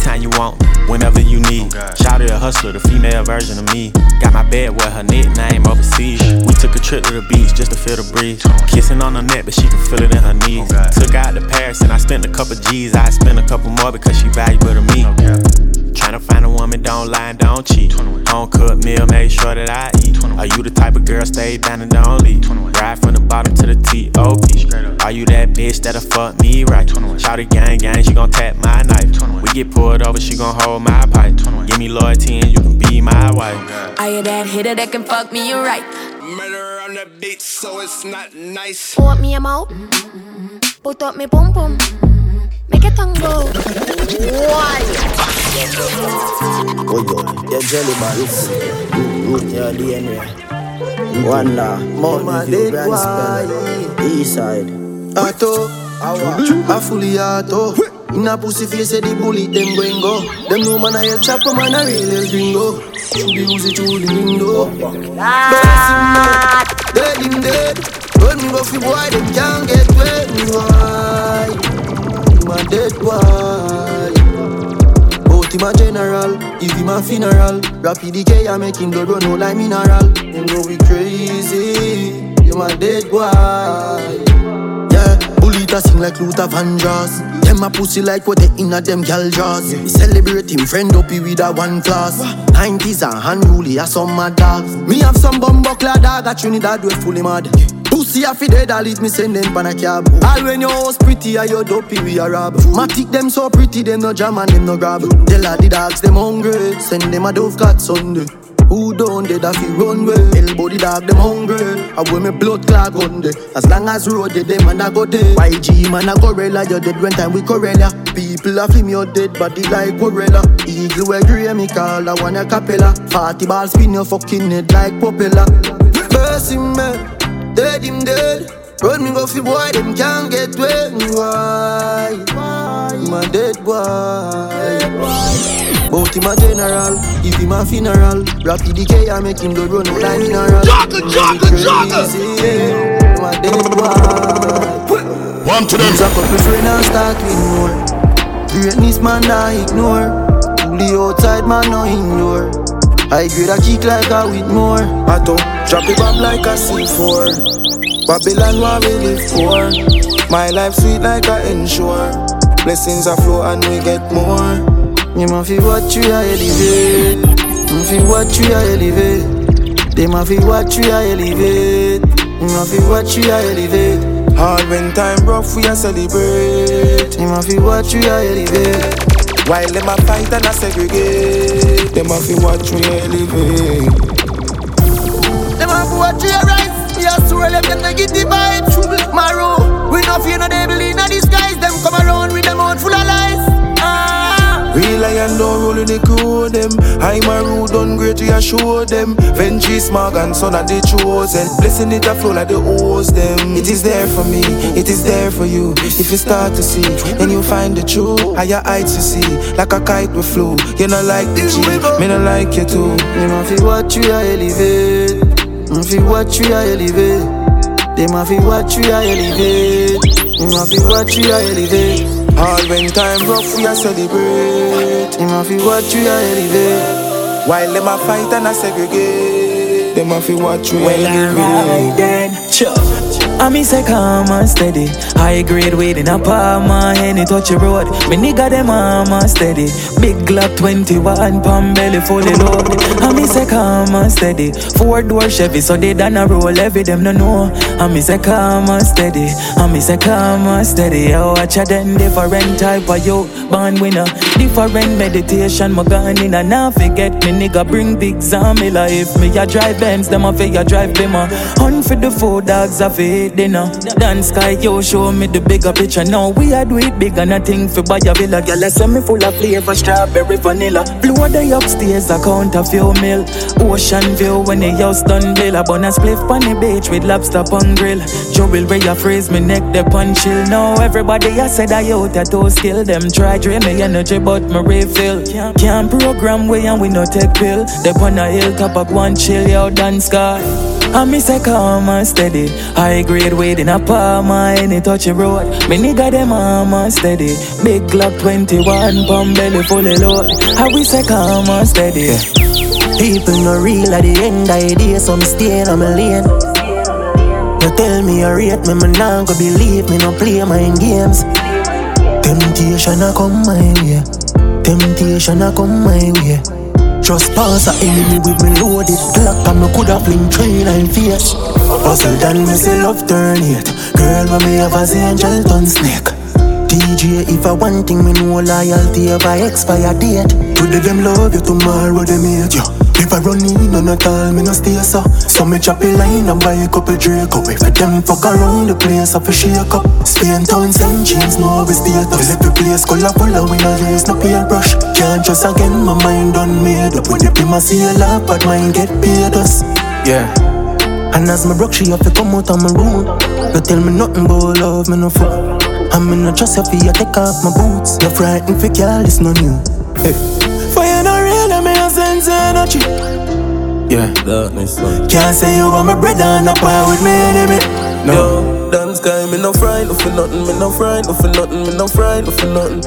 Anytime you want, whenever you need. Shout a hustler, the female version of me. Got my bed with her nickname overseas. We took a trip to the beach just to feel the breeze. Kissing on her neck, but she can feel it in her knees. Took out to Paris and I spent a couple G's. I spent a couple more because she valuable to me. Tryna find a woman, don't lie and don't cheat. Home cooked meal, make sure that I eat. Are you the type of girl stay down and don't leave? Ride from the bottom to the T.O.P. Are you that bitch that'll fuck me right? Shout it gang gang, she gon' tap my knife. We get pulled over, she gon' hold my pipe. Give me loyalty and you can be my wife. Are you that hitter that can fuck me right? Murder on the beat, so it's not nice. Put me a mouth, put up me pum pum, make it tango. Why? Oh yo, your jelly balls, your DNA. Wanda, Mountain View, Grand Spell, East Side. Ato, a mm-hmm. fully ato. Mm-hmm. In a pussy face, say the bullet them going go. Them no man a hell chopper, man a real hell gringo. Should be use it through the window. Burst him dead, dead him dead. When me go fi boy, them can't get wet me why. Him dead boy. Out him a general, if him a funeral. Rapid decay, I make him blood run out like mineral. Them go be crazy. Him a dead boy. Yeah, bullet a sing like Luther Vandross. Them a pussy like what they inna them gal jaws. We celebrate him friend up with a one class. 90s and unruly a some mad dogs. Me have some bumbuckler dog at Trinidad we fully mad. Pussy a fi dead, I leave me send them pan a cab. All when your house pretty, I your dopey we a rob. Matic them so pretty, them no jam and them no grab. Tell her the dogs them hungry, send them a dove cat Sunday. Who don't dead if you run well? Elbow the dog them hungry. I wear me blood clog on there. As long as road dead, them man I go there. YG man I go gorilla, you dead when time we Corella. People a film your dead body like gorilla. Eagle wear grey, me call I want a capella. Party ball spin your fucking head like propeller. Him man, dead him dead. Run me go fi boy, them can't get away. Why? My dead boy. Bout him a general, give him a funeral. Rapid decay, I make him go run out like mineral. Jogger, jogger, jogger. My dead boy. One to them. Use a couple friend and start with more. Greatness man I ignore. Fully outside man no indoor. I grade a kick like a with more. I drop it bomb like a C4. Babylon what we live for. My life sweet like a ensure. Blessings are flow and we get more. You ma fi watch you a elevate. You fi watch you a elevate. They ma fi watch you a elevate. You ma fi watch you a elevate. Hard when time rough we a celebrate. You ma fi watch you a elevate. While them a fight and a segregate. Them a fi watch we elevate. Them a fi watch a rise. We are so them them negative vibes. Maru, we no fear no devil in a disguise. Them come around with them out full of lies. Lion don't roll in the crew them. I'm a rude, done great, we show them. Vengeance, smog and son of the chosen. Blessing it a flow like the hose them. It is there for me, it is there for you. If you start to see, then you find the truth. Higher heights you see, like a kite we flew. You not like the G, me not like you too. You know fi watch you a elevate. Fi watch you a elevate. They ma fi watch you a elevate. Mm, ma fi watch you a elevate. All when time rough we a celebrate. They ma fi watch you a elevate. While them a fight and a segregate. them ma fi watch you a Well, alright elevate. then, sure. I me say calm and steady. High grade weed in a and any touch road. Me nigga them arm and steady. Big Glock 21 palm belly fully load. I me say calm and steady. Four door Chevy so they done a roll every them no know. I me say calm and steady. I me say calm and steady. I watch a then different type of you. Born winner, different meditation. My gun in and now forget me nigga bring big Zammy life. Me a drive Benz, them a fi a drive Bimmer. Hunt for the food dogs a fi eat dinner. Dance sky yo show me the bigger picture. Now we a do it big and a thing for buy a villa. Girl, I send me full of flavor, strawberry, vanilla. Blue the upstairs, I count a few mil. Ocean view when the house done bill. A bun a spliff on the beach with lobster pon grill. Jewelry a freeze me neck the punch chill. Now everybody I said I out a toe skill. Them try drain me energy but me refill. Can't program way and we no take pill. They on a hilltop up one chill yo dance sky. I me say calm and steady. High grade weed in a palm and any touch the road. Me nigga them arm and steady. Big Glock 21 pump belly fully load. I we say calm and steady. People no real at the end of the day, so me stay on my lane. You tell me you rate me, me nah go believe me, no play mind games. Temptation a come my way, temptation a come my way. Just pass a enemy with me loaded. Glock and me coulda fling train and face Hustle done me say love turn it Girl when me have as angel turn snake. DJ if I want thing me know loyalty a expire date. Today them love you tomorrow they hate you If I run in on a tall me no stay so So me chop a line and buy a couple Draco If them fuck around the place I fi shake up Spain town send chains no we status Every place color full of we no use no paintbrush Can't trust again my mind done made up When you be my seal up but mine get paid us Yeah and as me broke, she have to come out of my room. You tell me nothing but love, me no fool. I'm in no trust you for you take off my boots. You're frightened for girl, it's no new. Hey. Sense energy. Yeah, darkness. Can't say you want my brother and a power with me enemy. No, dance guy, me no frightened for nothing, me no frightened for nothing, me no frightened for nothing.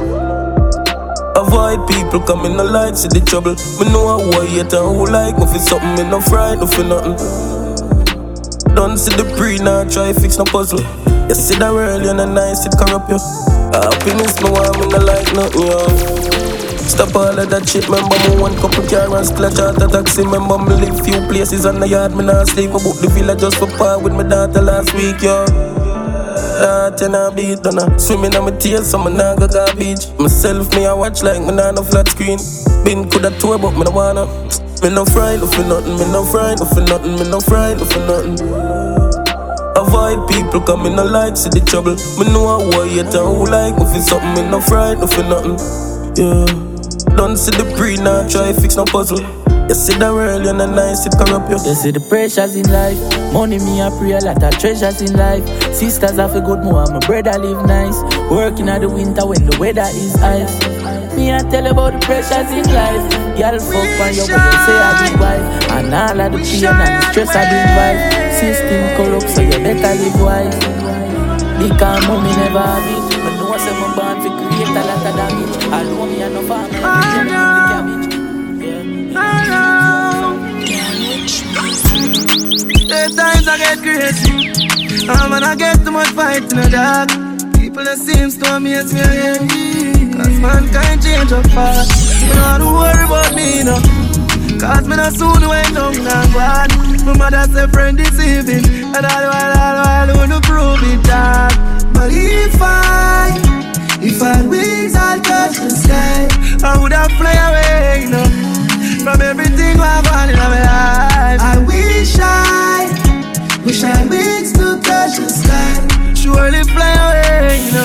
Avoid people coming no light, see the trouble. Me know I hate and who like me for something, me no frightened for nothing. Don't see the pre, now try fix no puzzle. You see the world, you're not nice, it corrupt you. Happiness, me want me no like nothing, yo. Stop all of that shit, remember me one couple car and splash out a taxi. Remember me live few places on the yard, me not sleep. Me book the villa just for par with my daughter last week, yo. That and I beat done Swimming on my tears, so me nah go garbage. Myself, me I watch like me nah no flat screen. Been coulda tour, but me no wanna. Me no frightened for nothing, me no frightened for nothing, me no frightened for nothing. Avoid people coming no like see the trouble. Me know how why you who like me for something, me no frightened for nothing. Yeah, don't see the pre now, try fix no puzzle. You see the world, you're not nice, it corrupt you. You see the pressures in life. Money me a pray a lot of treasures in life. Sisters have a good more, my brother live nice. Working at the winter when the weather is ice. Me I tell about the pressures in life. Girl fuck on you, but they say I be wife. And all of the pain and the stress I bring life. System corrupt, so you better live wise. Because mommy never have it. But no one say my born to create a lot of damage. Alone me and no Eight times I get crazy. I'm gonna get too much fight in the dark. People that seems to amaze me again. Cause mankind change up fast. You don't have worry about me, no. Cause me not soon went down and gone. My mother said friend deceiving. And all while, all while, I wanna prove it, dog. But if I, if I wings, I'll touch the sky. I would have fly away, you know. From everything I've got in my life I wish I Wish I wings to touch the sky Surely fly away, you know.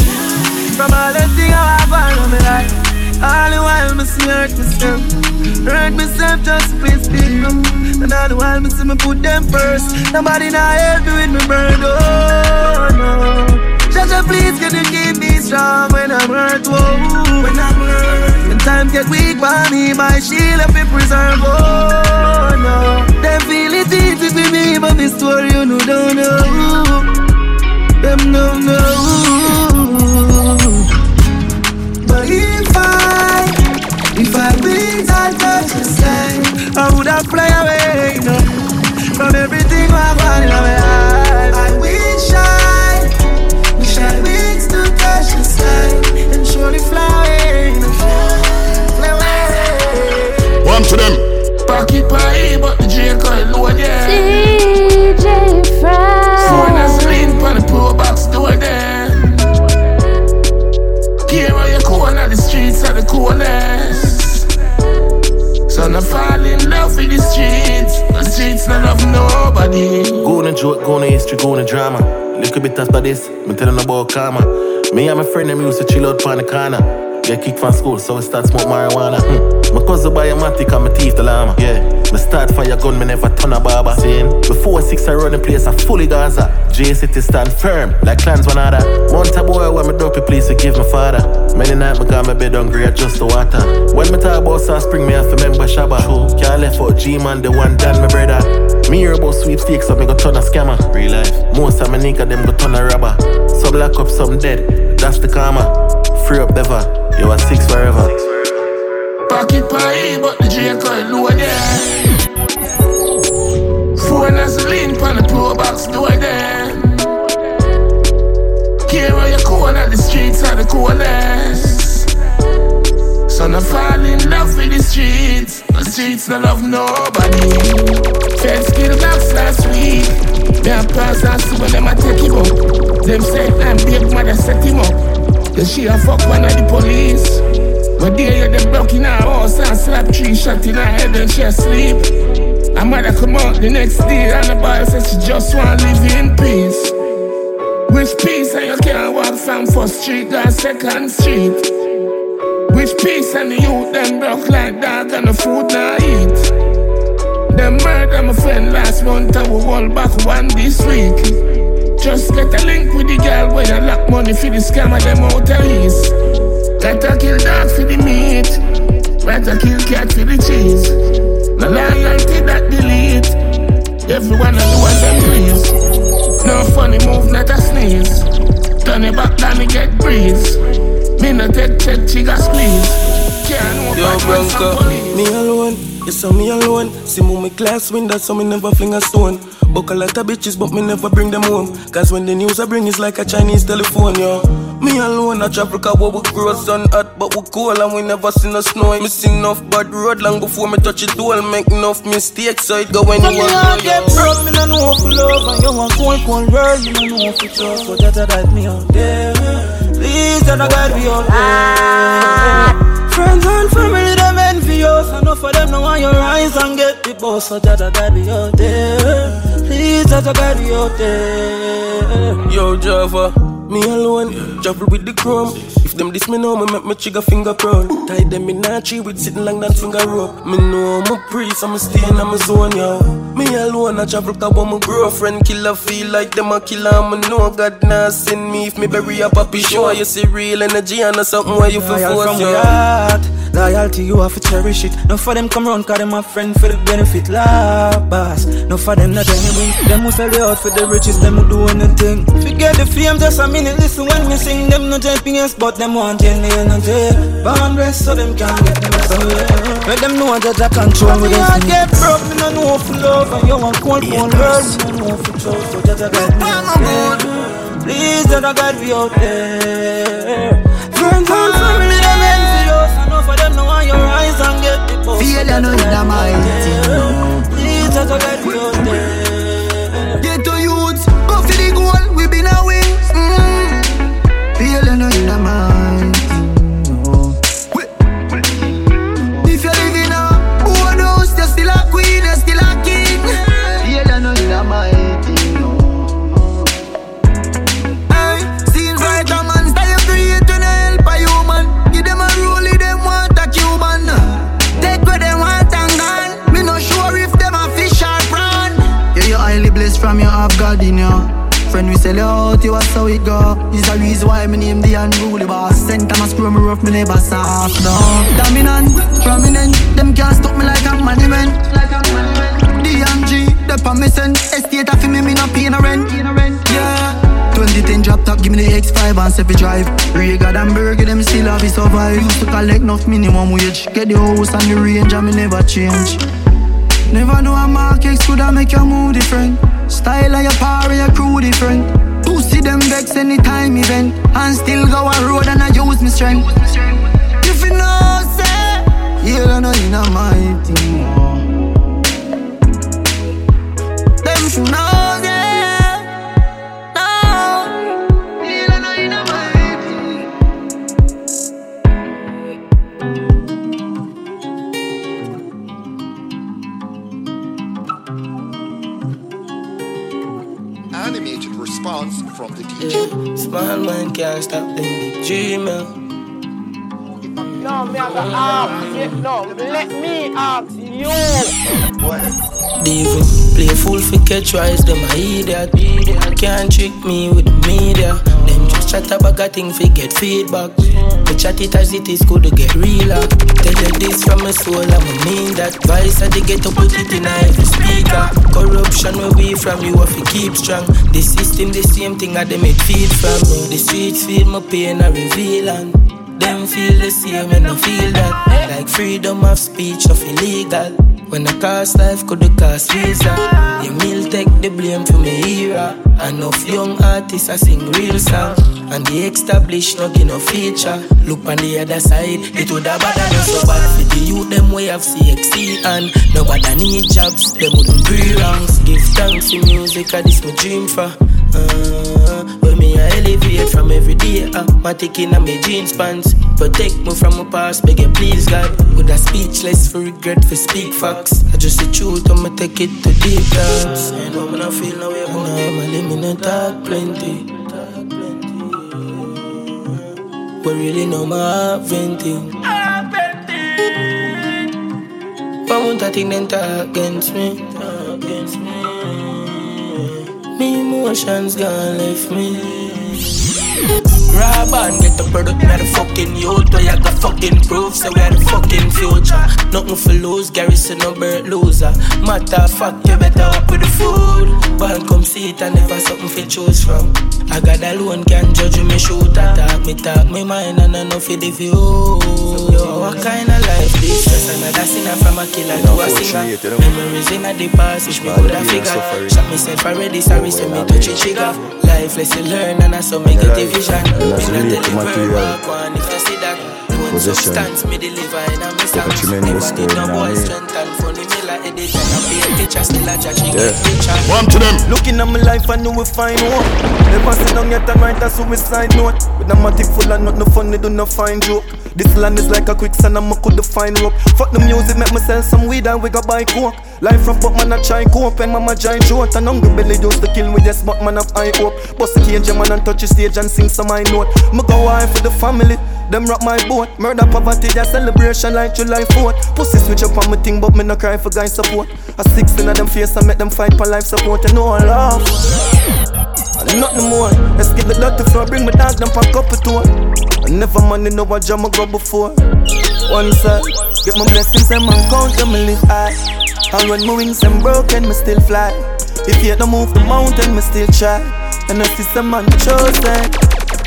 From all the things I've got in my life. All the while me see hurt myself. Hurt myself just please people And all the while me see me put them first. Nobody now help me with my burden, oh no. Jaja, please can you keep me strong when I'm hurt, whoa When I'm hurt times get weak me, my shield up it preserve. Oh no, them feel it easy for me, but this story you know don't know. Them don't know. But if I, if I wings I touch the sky, I would have fly away, know, from everything I've got in my life. Pocket pie, but the J call load, yeah. DJ Fry. Foreigners lean on the pro box door there. Here on your corner, the streets are the coolest. So I fall in love with the streets. The streets not love nobody. Go on a joke, go on a history, go on a drama. Little bit after this, me telling about karma. Me and my friend them used to chill out on the corner. Get kicked from school, so we start smoke marijuana. Hmm. My cousin buy a matic and my teeth the llama. Yeah, me start fire gun, me never turn a barber. Seen before six I run the place, I fully Gaza. J City stand firm, like clans one other. Mount a boy when me dopey please forgive my father. Many night, me got my bed hungry, I just the water. When me talk about South Spring, me have to remember Shabba. True. Can't left out G man, the one done my brother. Me hear about sweepstakes, so me go turn a scammer. Real life. Most of my nigga them go turn a robber. Some lock up, some dead. That's the karma. Free up ever. You are six forever. Pocket pie, but the J call low there. Phone has lean on the pro box door there. Here on your corner, the streets are the coolest. So I fall in love with the streets. The streets no love nobody. The she a fuck one of the police. But there you them broke in her house and slap three shot in her head and she asleep. Her mother come out the next day and the boy said she just want to live in peace. Which peace and you can't walk from first street to second street. Which peace and the youth them broke like dog and the food not eat. Them murder my friend last month and we roll back one this week. Just get a link with the girl where you lock money for the scammer them out of east. Gotta kill dog for the meat. Better kill cat for the cheese. No loyalty that delete. Everyone I do what them please. No funny move, not a sneeze. Turn it back down and get breeze. Me no take check, she got squeeze. Can't Yo, Bronco, me alone, you saw me alone. See me my class window, so me never fling a stone. Book a lot of bitches, but me never bring them home. Cause when the news I bring is like a Chinese telephone, yo. Me alone, I travel cause we grow sun hot, but we cool and we never see no snow. Me see enough bad road long before me touch it all. Make enough mistakes, so it go anywhere. Me not get broke, me no know for love, and you want cold, cold world, me no know for trust. So that's that me out there. Please, don't God be out there. Ah. Friends and family, serious. Enough of them know want your rise and get the boss. So that I got you out there. Please, that I got you out there. Yo, Java, me alone, travel with the chrome. If them this me know, me make me trigger finger proud. Tie them in a tree with sitting like that finger rope. Me know I'm a priest, I'm a stay in my zone, yo. Me alone, I travel cause when my girlfriend. Killer feel like them a killer. Me know God not send me. If me bury a puppy show. You see real energy and something where you feel force, from yo. the heart Loyalty you have to cherish it. No for them come round cause them a friend for the benefit La boss. No for them not anything Them who sell the out for the riches Them who do anything. Forget the fame just a minute Listen when me sing. Them no champions but them want ten nail and jail Born blessed so them can't get yeah Let them know that I control with them. Get broke Me no know for love And you want cold phone Me no know for trust So that I got me Please that I got me out there. Friends and family them envious Enough of them know want your eyes and get the post Failure no in a mighty. Please that I got me out there the X5 and Sefi drive. Regal and Burger, them still have it survive. Used to collect enough minimum wage. Get the house and the range, and me never change. Never know a market could have make your mood different. Style of your power, your crew different. Pussy them vex anytime event. And still go a road and I use my strength. If you know, say, yeah, I know you know my thing. Catch rise, them a idiot. Can't trick me with the media. Them just chat about a thing for get feedback. Me chat it as it is, could get realer. Tell you this from my soul, I'ma mean that. Vice I get to put it in every speaker. Corruption where be from, you have to keep strong. The system, the same thing, I them it feed from me. The streets feel my pain, I reveal and them feel the same and I feel that. Like freedom of speech of illegal. When I cost life, could the cost visa? The mill take the blame for me era. Enough young artists I sing real song. And the established not no feature. Look on the other side, it would have bad and so bad for the youth. Them way of CXC and nobody need jobs. Them wouldn't be wrongs. Give thanks to music, I this my dream for. Uh, me I elevate from every day, uh, my taking on my jeans pants. Protect me from my past, beg you please God. With a speechless for regret for speak facts. I just the truth, I'ma take it to deep depths. Know me not feel no way about now, my limit no talk plenty. But really know my venting. Why won't I think talk against me? Talk against me. Emotions gone left me. Rob and get the product, me the fucking youth. Where you got fucking proof, so we are the fucking future. Nothing for lose, Garrison no bird loser. Matter of fact, you better up with the food. Band come see it and never something for choose from. I got alone, can't judge me shoot attack. Me talk me mind and I know for the view. Yo, what kind of life this? Just another sinner from a killer to a singer. Memories in a the past, which me could have figured. Shot myself already, sorry, so me touch it trigger. Life lesson learn and I so make a division. Me not tell you where walk on if you see that. position. Substance me deliver in a miss Take a tremendous Never need no turn, boy you know strength and funny me like Eddie John. I be a teacher, still a judge. He Yeah. get. One to them. Looking at my life, I know we find one. Oh. Never sit down yet and write a suicide note. With a matic full of nothing funny, do not find joke. This land is like a quicksand, and I could find rope. Fuck the music, make me sell some weed and we go buy coke. Life from but man, I try cope, and mama giant short. And hungry belly used to kill me, yes, but man, have high hope. Bust the cage, man, and touch the stage and sing some high note. Me go wife for the family. Them rock my boat, murder poverty, a celebration like July 4th. Pussy switch up on me thing, but me no cry for guy support. A 16 of them face, I make them fight for life support, and no I laugh. And nothing more. Let's get the dirty floor, bring my dog pack up a tour. I never money know what jam I go before. One side, get my blessings and man count them and live high. And when my wings them broken, me still fly. If you don't move the mountain, me still try. And I see some man chosen.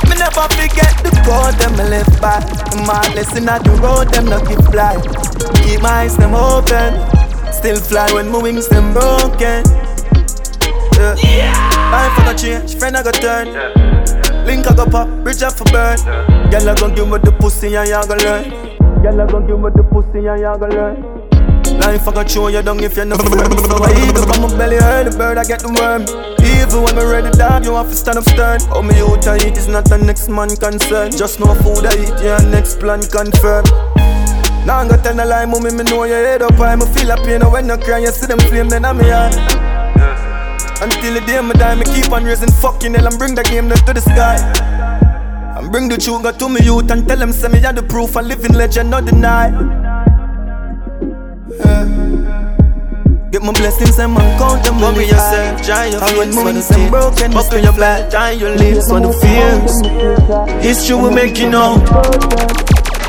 Me never forget the code them me live by. And my blessing at the road them not give fly. Keep my eyes them open. Still fly when my wings them broken. Yeah. Life I got change, friend I got turn. Link I go pop, bridge up for burn. Girl I gon' give me the pussy and you gon' learn. Girl I gon' give me the pussy and you gon' learn. Life I got show you down if you're not firm. So I up on my belly, the bird I get the worm. Even when me ready dog, you have to stand up stern. Oh me out I eat is not the next man concern. Just no food I eat, yeah, next plan confirm. Now I'm gonna tell a lie, mommy, me know your head up high. Me feel a pain oh, when you cry, you see them flame, then I'm here. Until the day me die, me keep on raising fucking hell and bring the game down to the sky. And bring the truth to me youth and tell them say me are the proof, a living legend, not deny. Yeah. Get my blessings and my count them Worry yourself, try your fears And when my wings broken, in your fly Try your lips for the fears. History we making out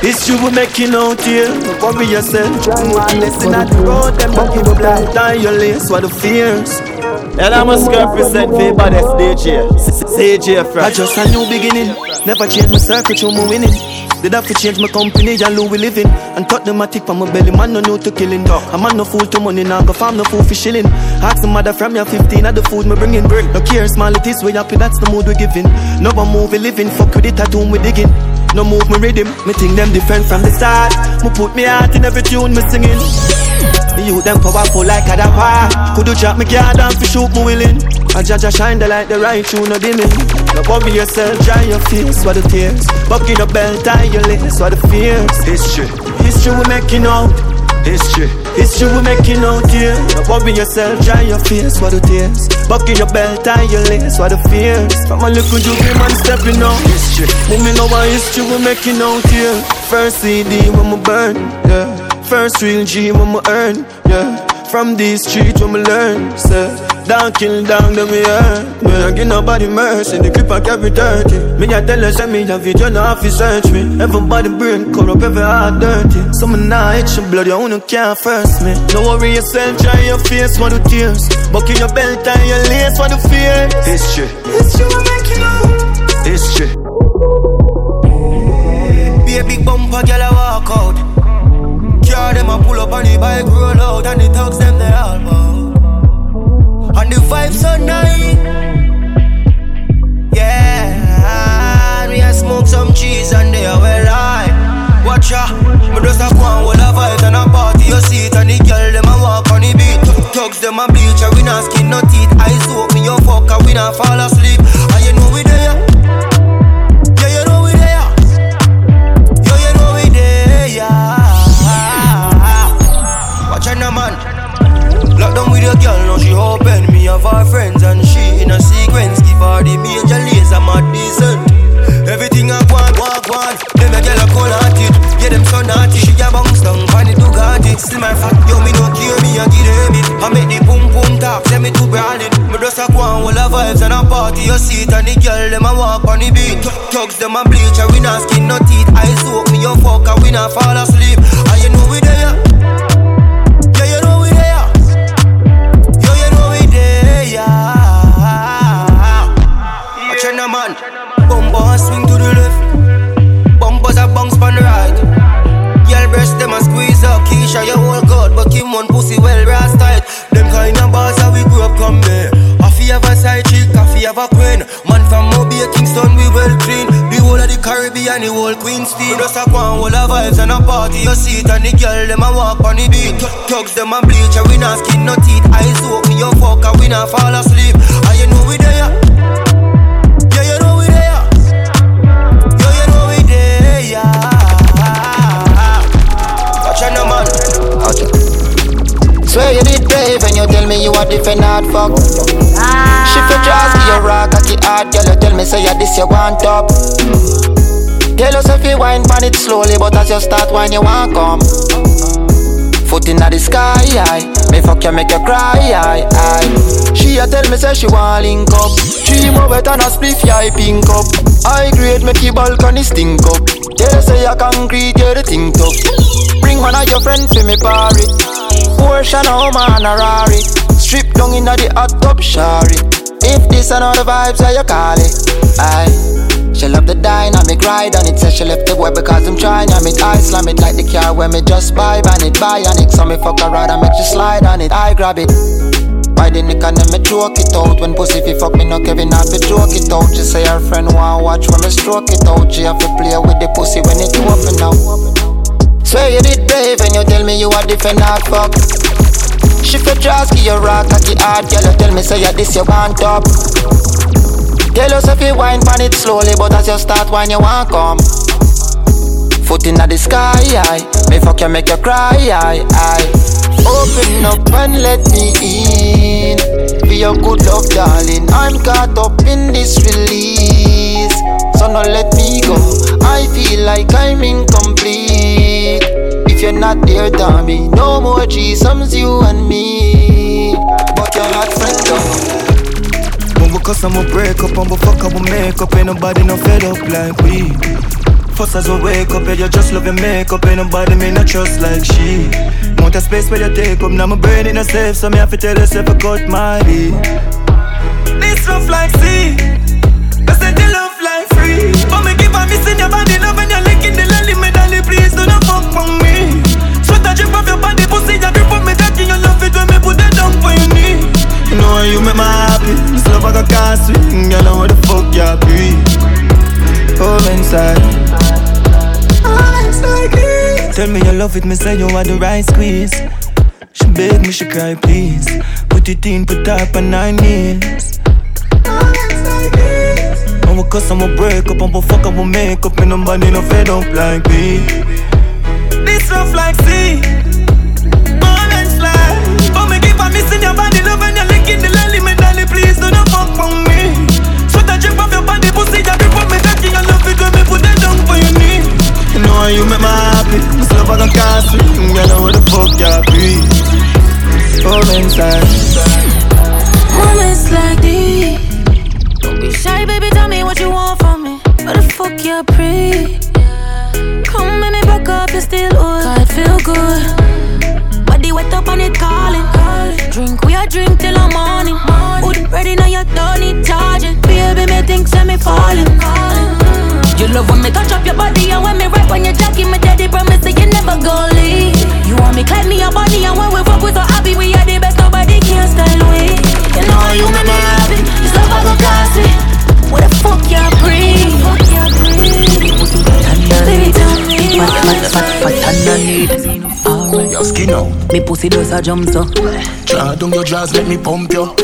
History we making out here Worry yourself, my blessing at the road Them in your fly Try your lips for the fears And I'm a must represent for baddest DJ ZJ Frass I just a new beginning. Never change my circle, show me winning. Did have to change my company and we living And cut the matic from my belly, man no know to killing. A man no fool to money, now go farm no fool for shilling. Ask the mother from your 15 of the food me bringing No care, small it is, we happy, that's the mood we giving No one move we living, fuck with it, tattoo we digging. No move me rhythm, me think them different from the start. Me put me heart in every tune me singing The youth them powerful like a dapper. Could you drop me card and fi shoot me willing. I judge shine the light, the right tune, no dimming. No worry yourself, dry your face, what the tears. Bucking the belt, tie your lace, what the fears. History, history we making out History, history we making out here No worry yourself, dry your face, what the tears. Bucking your belt, tie your lace, what the fears. From a little juvenile man stepping out History, let me know what history we making out here First CD when we burn, yeah First real G when we earn, yeah From these streets when we learn, say down, kill down, then me earn. Me I give nobody mercy, the clip I carry dirty. Me I tell her, send me a video, now if you search me. Everybody brain corrupt, every heart dirty. So me nah itch your blood, you wanna can't first me. No worry yourself, dry your face for the tears. Buckle your belt and your lace for the fear. History, history we making out. history Be a big bumper, girl, I walk out. Car them a pull up on the bike, roll out, and the thugs them they all bow. And the vibes so nice. Yeah, we a smoke some cheese and they are well high. Watch ya, me just a go on with a vibe and a party your seat and the girl them a walk on the beat. Thugs them a bleach, and we not skin no teeth. Eyes open, your fuck, and we not fall asleep. And you know we there. Your girl, now she open you this you want top. Tell us if you wine pan it slowly, but as you start wine you want come. Foot inna the sky, aye. Me fuck you, make you cry, aye, aye. She a tell me say she want link up. She more wet than a spliff, yeah, I pink up. I grade make your balcony stink up. They say you concrete, yeah, the thing tough. Bring one of your friends for me party. Porsche, no man, a Rari. Strip down inna the hot tub, shari. If this and all the vibes, how you call it? Aye. She love the dynamic ride on it. Says she left the boy because I'm trying. I mean, I slam it like the car when me just buy ban it, buy on it. So me fuck around and make you slide on it. I grab it. By the neck and then me choke it out. When pussy fi fuck me, no Kevin have to joke it out. She say her friend want watch when me stroke it out. She have to play with the pussy when it open now. Swear you did brave when you tell me you a different hard fuck. Shift your jaws, give your rock, cocky hard, girl. You tell me say you this you want up. Tell us if you wine pan it slowly, but as you start wine you want come. Foot inna the sky, aye. Me fuck you, make you cry, aye, aye. Open up and let me in. Be your good love, darling. I'm caught up in this release, so no let me go. I feel like I'm incomplete. You're not there, me no more threesomes, you and me. But you're not friend though. When we cuss we break up we fuck and we make up. Ain't nobody no fed up like we. First as we wake up, yeah, you just love your makeup. Ain't nobody me not trust like she. Want a space where you take up, now my brain in a safe So me have to tell yourself I cut my beat This rough like sea I said the love like free. But me keep on missing your body love you know how you make me happy. This love I got can't swing. Girl, know what the fuck you be. Come inside. Like this. Tell me you love it, me say you are the right squeeze. She beg me, she cry, please. Put it in, put up on nine knees. And we cuss and we break up and we fuck and we make up. And nobody no fed up like me. This rough like sea. Moments like. But me keep on missing your body and licking the please do not fuck me. Your body, pussy. On me. I love put down for your. You know how you make me happy. What the fuck inside. Like. Don't be shy, baby. Tell me what you want from me. The fuck pre? Come me back up, still feel good. Wet up and it calling. Drink, we a drink till the morning. Hood ready now, you don't need charging. Baby, me think say me falling. You love when me touch up your body and when me rap on your jacket, my daddy promise that you never gon' leave. You want me climb me your body and when we fuck we so happy, we are the best, nobody can style we. You know how you make me happy, this love I go cost me. What the fuck you breathe? Baby, tell me fat, fat underneath Alright. Your skin out. Me pussy does a jump so. Draw down your jaws, let me pump you.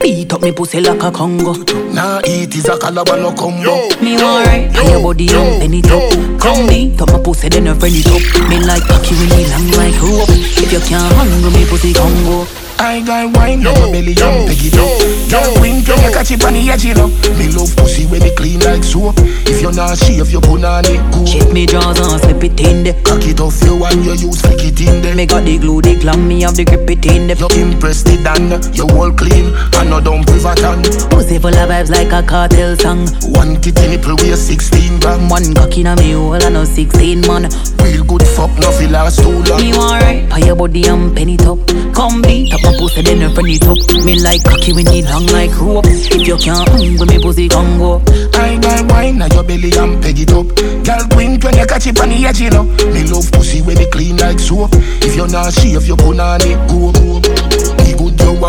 Beat up me pussy like a Congo. Nah, eat is a calabar no combo. Me alright On your body and bend it up Come beat up my pussy then I friend it up. Me like cocky when me long like rope If you can't handle me pussy Congo. I got wine on my belly and peg it up. Girl, wing, girl, you catch it on the edge, you know. Me love pussy when it clean like soap. If you're not shave, you put on it cool. Check me jaws and slip it in there. Cock it off you and you use flick it in there. Me got the glue, the glam, me have the grip it in there. You impress the dan, you all clean And no dump pivot on Pussy full of vibes like a cartel song. One titty nipple weigh 16 gram One cock in a me hole and no 16 man. Real good fuck, no feel last too long Me alright, pay your body and penny top. Come beat up my pussy then you it up Me like cocky when it long like rope. If you can't hang with me pussy Congo I got wine on your belly and peg it up. Girl wink when you catch it on the you know Me love pussy when it clean like soap. If you're not shave you put on it go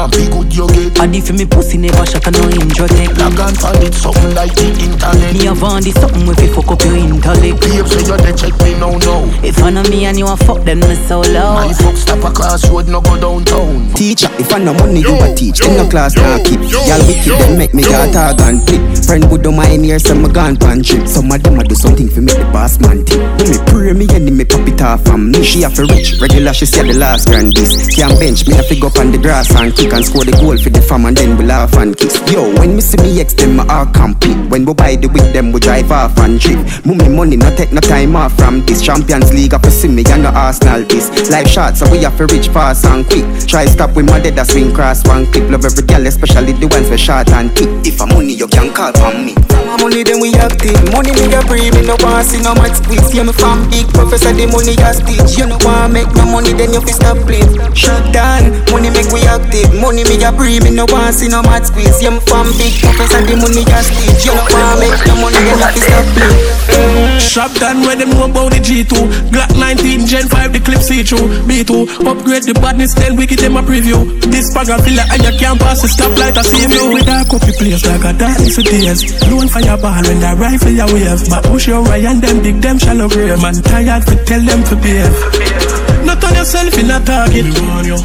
want be good you get. And if me pussy never shot a no injure take. Log on for it something like the internet. Me have on this something if you fuck up your intellect. Babes, so you dey check me now now. If I know me and you a fuck, then me so low. My fuck stop a crossroad, no go downtown. Teacher, if I no money, you a teach. In the class, now keep. Y'all wicked, then make me got tag and clip. Friend would do my ear, some my gun pan trip. Some of them a do something for make the boss man tip. When me pray, me and me pop it off from me. She have to rich, regular, she said the last grand kiss. Can't bench, me have to go up on the grass and kick and score the goal for the farm and then we laugh and kiss. Yo, when me see me ex, them my all compete. When we buy the week, them we drive off and trip. Mummy money, no take no time off from this. Champions League, to see me and no Arsenal this. Life short, so we have to reach fast and quick. Try stop with my dead, that swing cross one clip. Love every girl, especially the ones we short and thick. If I'm money, you can call on me. My money then we active. Money me a breathe, me no want see no much squeeze. Yeah, me from big professor, the money a stitch. You no want make no money, then you fi stop playing. Shut down, money make we active. Money me a breathe, me no want see no much squeeze. Yeah, me from big professor, the money a stitch. You no want make no money, then you fi stop playing. Shop done where them know about the G2 Glock 19, Gen 5, the clip see through B2, upgrade the badness, then we get them a preview. This bag of filler and you can't pass the stoplight, I see you. With a copy place like a dance with days. Blowing fireball when the rifle you wave But push your right and them dig them shallow grave. Man tired to tell them to behave not on yourself in a target.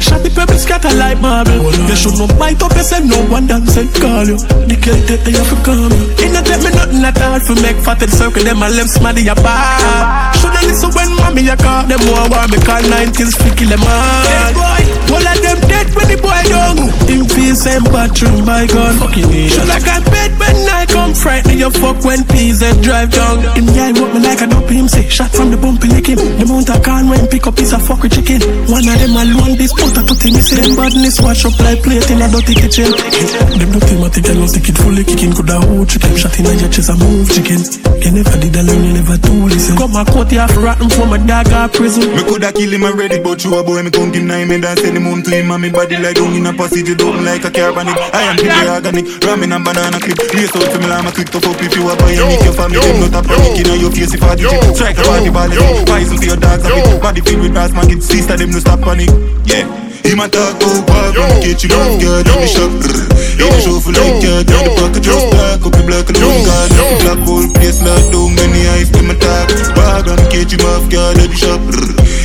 Shot the purple scatter like marble. You should not bite up yourself, no one dance and call you. The that they have to come. It not take me nothing at all for make fatted circle. Them my left smaddy your bar. Shoulda listen when mommy you call them more war me call nine kills fi kill them all. Dead boy, all of them dead when the boy young. Him feel same bathroom by gun. Fucking Should like a bed when I come frighten you fuck when and drive down. Him yeah, walk me like a dope him say shot from the bumpy lick him. The mount I can when pick up piece of fuck with chicken. One of them alone this a to me say them badness wash up like plate in a dirty kitchen. Them dirty matic and no stick it fully kicking. Coulda hold chicken shot in a your chest and move chicken. You never did a learn, you never do listen. Come a cut you off rotten from a dog or prison. Me coulda kill him already, but you a boy me tongue him nine me dance send him home to him and me body like down in a passage it open like a carbonic. I am pure organic, ramming and banana clip. Lace out to me I'm a quick to fuck if you a boy and make your family them not a panic in your face if I did it. Strike a party ball, poison to your dogs a bit. Body filled with brass man, get sister them no stop panic. Yeah. Him a talk about pop when he catch him off guard in the shop. In show for like yard, in the pocket just black up the black alone guard. The black whole place locked down when the eyes them attack. Bag when he catch him off guard in the shop.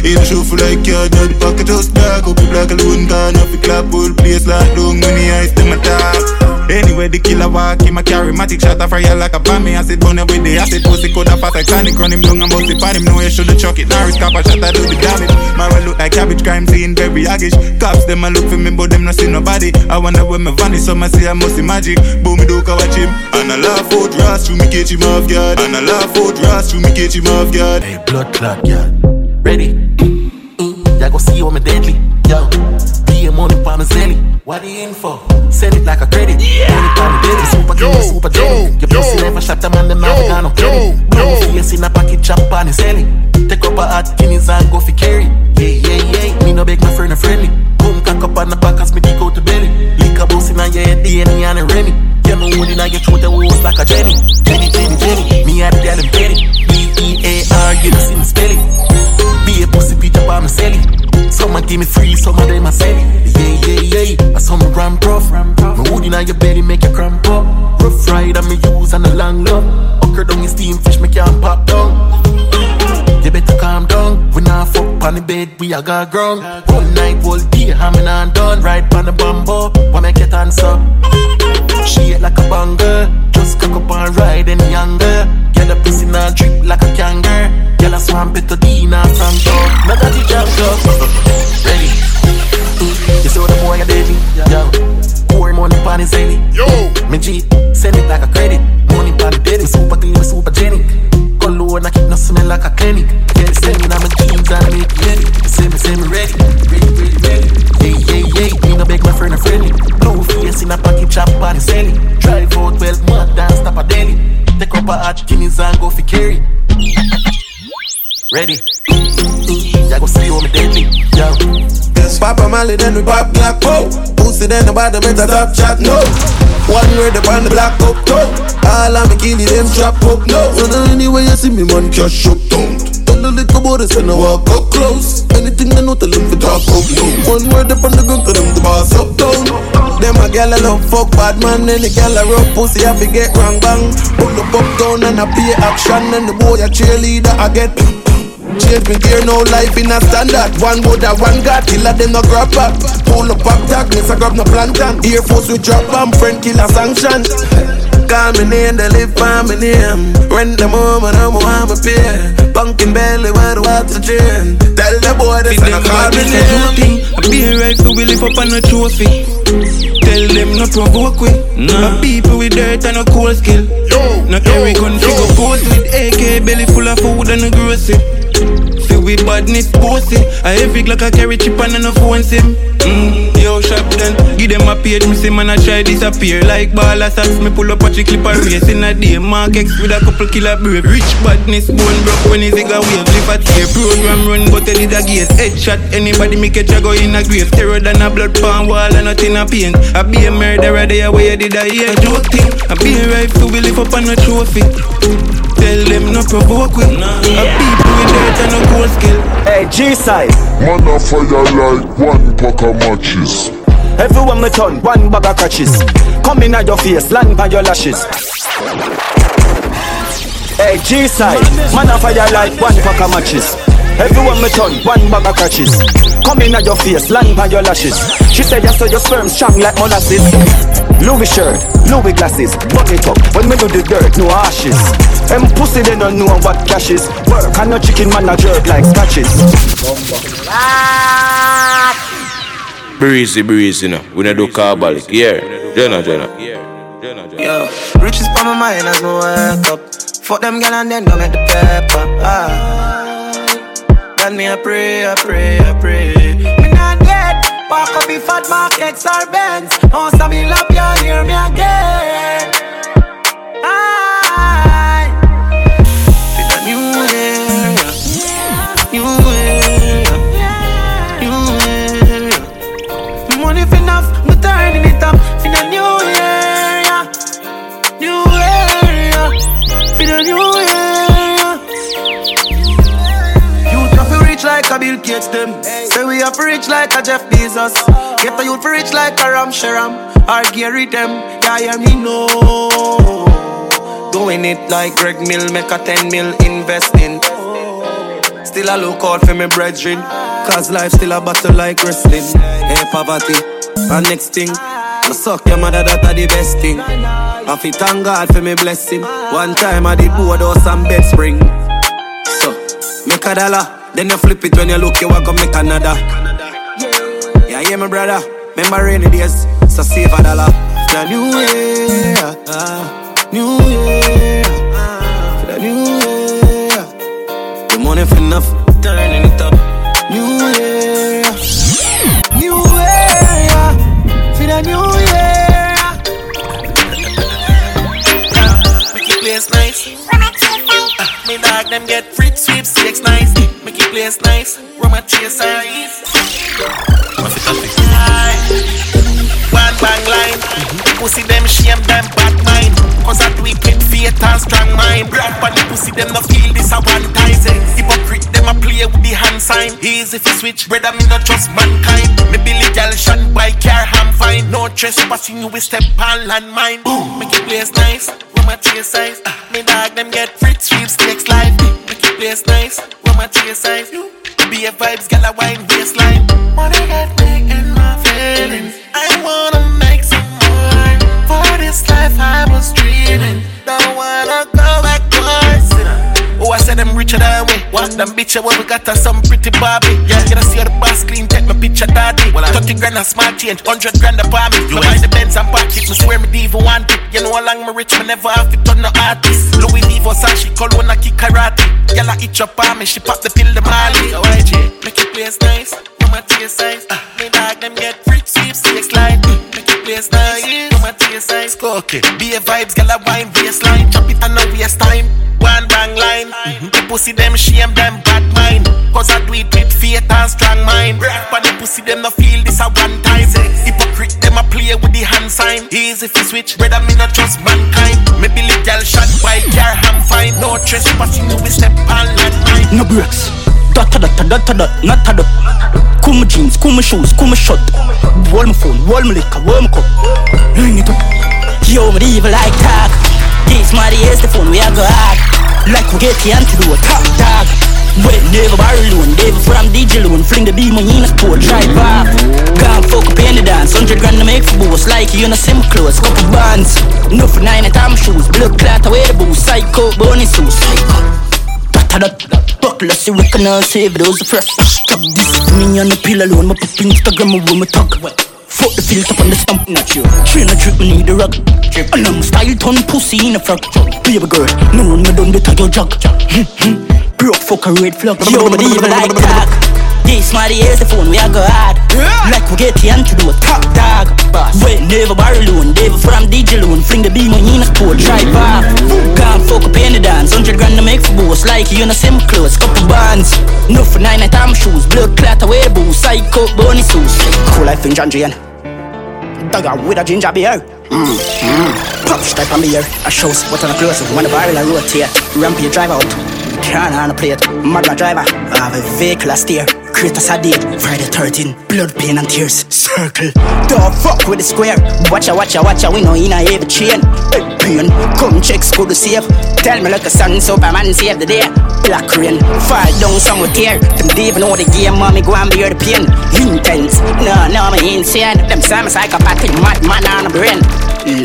In the show for like yard, in the pocket just black up the black alone guard. The clap whole place locked down when the eyes them attack. Anyway, the killer walk him a charismatic shot a fire like a bomb. Me acid burn with the acid pussy could have fast like Sonic run him long and bust it pan him. No, you shoulda chuck it. Now risk up a shot I do the damage. My Mara look like cabbage crime scene very aggish. Cops them a look for me but them not see nobody. I wonder where me vanish. Some a say I must see magic. Boom me do watch him. And I laugh out ras through me catch him off guard. And I laugh out ras through me catch him off guard. Hey, blood clot, yeah. Ready? Mm, yeah, go see you, I'm deadly. Yo, pay money for me zelly. What the info? Send it like a credit. Yeah. Money for me. Super king, super jelly. Your pussy never shot a man, them never got no credit. Blow face in a pocket, chop on his belly. Take up a hot guineas and go for carry. Yeah, yeah, yeah. Me no beg my friend a friendly. Boom, cock up on the back as me dick out the belly. Lick a boss in a your head, DNA and a Remy. You know in a your throat, the was like a Jenny. Jenny, Jenny, Jenny. Me the gal and Betty. B-E-A-R, you see me spell it. Be a pussy beat up on me celly. Some give me free, some of them a sell it. Yeah, yeah, yeah. I saw me ramp rough. Me wood inna your belly make you cramp up. Rough ride and me use and a long love. Ocker down your steam fish, me can't pop down. Better calm down. We not fuck on the bed, we a got ground. One night, all day, hamming and done. Ride on the bamboo, what make it answer? She like a banger, just cock up and ride any younger. Get a pussy now drip like a kangaroo. Girl a swamp it to Dina from door. Now that you jump up, ready. Mm, You see what the boy a deadly, yo. Pour money pon his belly, yo. Me G, send it like a credit. Money pon the belly, super clean, super genic. And I keep no smell like a clinic. Get it send me now my jeans and make ready. Say me, say me ready, ready, ready, ready. Yeah, yeah, yeah. Me no beg my friend a friendly. Blue face in a pocket, chop his belly. Drive out well, mud dance, stop a deli. Take up a hot guineas and go for carry. Ready? Yeah, go see you on me deadly. Yo. Papa Molly, then we pop black po. Pussy, then the bottom, it's a top chat, no. One word upon the black up, no. All of me kill them strap up, no. So now anyway you see me, man, cash up, don't. Don't little boy, say no walk up close. Anything they know, tell them to talk up low. One word up on the gun, tell them to boss up down. Them a gal a love fuck bad man, any gal a rough pussy, I forget wrong bang. Pull up up down and I pay action, and the boy a cheerleader, I get. Change me gear, no life in a standard. One Buddha, one God, killer them no grab back. Pull up back tag, miss I grab no plantain. Air Force we drop bomb, friend killer sanction. Call me name, they live for me name. Rent the moment, I'm want my pay. Bunking belly, where the water drain. Tell the boy this and I call me name. I be a rifle, we live up on a trophy. Tell them no provoke we. Nah. people with dirt and a cool skill. Yo, no every country go pose with AK belly full of food and a grocery. We badness pussy. I every like I carry chip and no phone sim. Mm, yo, shop then. Give them a page, me say man I try disappear. Like ball socks, me pull up a chick clip a race in a day. Mark X with a couple killer brave. Rich badness, bone broke when his zigga wave. Live at tear. Program run, but tell it a gaze. Headshot, anybody make a go in a grave. Terror than a blood pan wall and nothing a paint. I be a murderer there where you did a hear joke thing. I be a rifle, we live up on a trophy. Tell them no provoke we. Nah. A people with dirt and a cool skill. Hey, G-side. Man a fire like one pack of matches. Everyone me turn, one bag of catches. Come in at your face, land by your lashes. Hey, G-side. Man a fire like one pack of matches. Everyone me turn, one bag of catches. Come in at your face, land by your lashes. She said, yes, so your sperm strong like molasses. Louis shirt, Louis glasses, buck it up. When me do the dirt, no ashes. Them pussy they don't know what cash is. Work and no chicken man a jerk like scratches. Breezy, breezy, no. We don't do carbolic. Yeah, Jenna, Jenna. Yo, riches on my mind as me wake up. Fuck them gal and then go make the paper. Ah. Then me a pray, I pray, I pray. Me not dead. Park up the fat markets or Benz. Oh, some me love you, hear me again. A Bezos. Get the youth for rich like a Ram Sharam. Or Gary them. Yeah, yeah, me know. Doing it like Greg Mill, make a 10 mil investing. Still I look out for me brethren. Cause life still a battle like wrestling. Hey, poverty. And next thing, I suck your mother, that are the best thing. I fit thank God for me blessing. One time I did board or some bed spring. So, make a dollar. Then you flip it when you look, you want to make another. Yeah, yeah, my brother. Remember rainy days, so save a dollar. For The new year, ah, new year, ah, the new year. The money for enough, turning it up. New year, new year, for the new year. Make it place nice. Uh, me dog them get free sweepstakes nice. Make it place nice. Rum and chase eyes. One bang line. Pussy them shame them bad mind. Cause I do it with faith and strong mind. Brand on the pussy them no feel this a one time. Hypocrite them a play with the hand sign. Easy if you switch, brother me not trust mankind. Me Billy gal shan by car ham fine. No trespassing you with step on landmine. Boom, make it place nice. Rum and chase size. Me dog them get free sweepstakes life. Make it place nice. Rum and chase size. Be a vibes, gal a wine waistline. Money got me in my feelings. I wanna make some more. For this life I was dreaming. Don't wanna go I said them richer than we. What them bitch where we got us some pretty Barbie. Yeah, you see how the boss clean, take my picture daddy. Well, 30 grand a smart change, 100 grand a palm. You buy the Benz and park it, me swear me diva want it. You know how long me rich, me never have to turn no artist. Louis V Versace, call when I kick karate. Girl, I itch up on me, she pop the pill, the Mali. Oh, YG, make it place nice. Mama taste size. Uh, me dog them get free sweepstakes like Make it place nice. Mama taste size. Okay. Be a vibes, girl a wine baseline. Chop it on no waste time. One bang line. Mm-hmm. The pussy them shame them bad mind. Cause I do it with faith and strong mind. But the pussy them no feel this a one time. Hypocrite them a play with the hand sign. Easy if you switch, brother me not trust mankind. Me Billy girl shot by car ham fine. No trespassing you we step on landmine. no breaks. Dot dot dot dot dot not dot. Cool my jeans, cool my shoes, cool my shirt. Roll my phone, roll my liquor, roll my cup. Ring it up. Yo, me evil like tag. This my is the phone we are go hard. Like we get the antidote, top dog. Wait, never borrow loan, never from DJ loan. Fling the beam on in a sport, drive off. Can't fuck up the dance, hundred grand to make for boss. Like you in a sim clothes, couple bands. No for nine at time shoes, blood clot away the booze. Psycho, bunny suits. That that buckle, see we can all save those fresh. Stop this for me on the pill alone. My pop Instagram, my room, talk. Fuck the filter on the stump, not you. Train a drip, me need a rug. And I'm style ton pussy in a frog. Baby girl, no run me done the your jug. Broke fuck a red flag. Yo, me evil like tag. This my is the phone, we are go hard. Like we get the antidote, top dog. Boss. Wait, never borrow loan, never from DJ loan. Fling the beam on in a sport, drive off. Can't fuck up in the dance, hundred grand to make for boss. Like you in a sim clothes, couple bands. No for nine at time shoes, blood clot away the booze. Psycho, bunny suits. Cool life in Janjian. Dugger with a ginger beer. Mm, mm. Pop stripe on me here. I show spot on a close when the barrel I rotate. Ramp your drive out. Turn on a plate. Mother driver. I have a vehicle I steer. Create a sedate. Friday 13. Blood, pain and tears. Circle. Dog fuck with the square. Watch ya, watch ya, watch ya. We know in a heavy chain. Big pain. Come check school to save. Tell me like a son, Superman save the day. Black rain. Fall down some with tear. Them even know the game, mommy go and bear the pain. Intense. No, no, me insane. Them some psychopathic madman on the brain.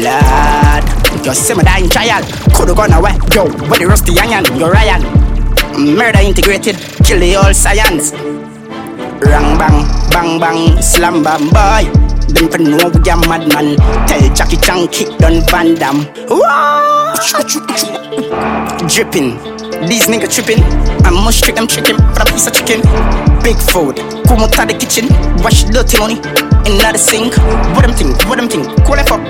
Lad. Just see me dying child. Coulda gone away. Yo, where the rusty onion? You're Ryan. Murder integrated. Kill the old science. Rang bang, bang bang, slam bam boy. Them for know we a madman. Tell Jackie Chan kick down Van. Wah! Dripping. These niggas tripping. I must trick them chicken for a piece of chicken. Big food. Come out of the kitchen. Wash dirty money. In the sink. What them think? What them think? Cool it up.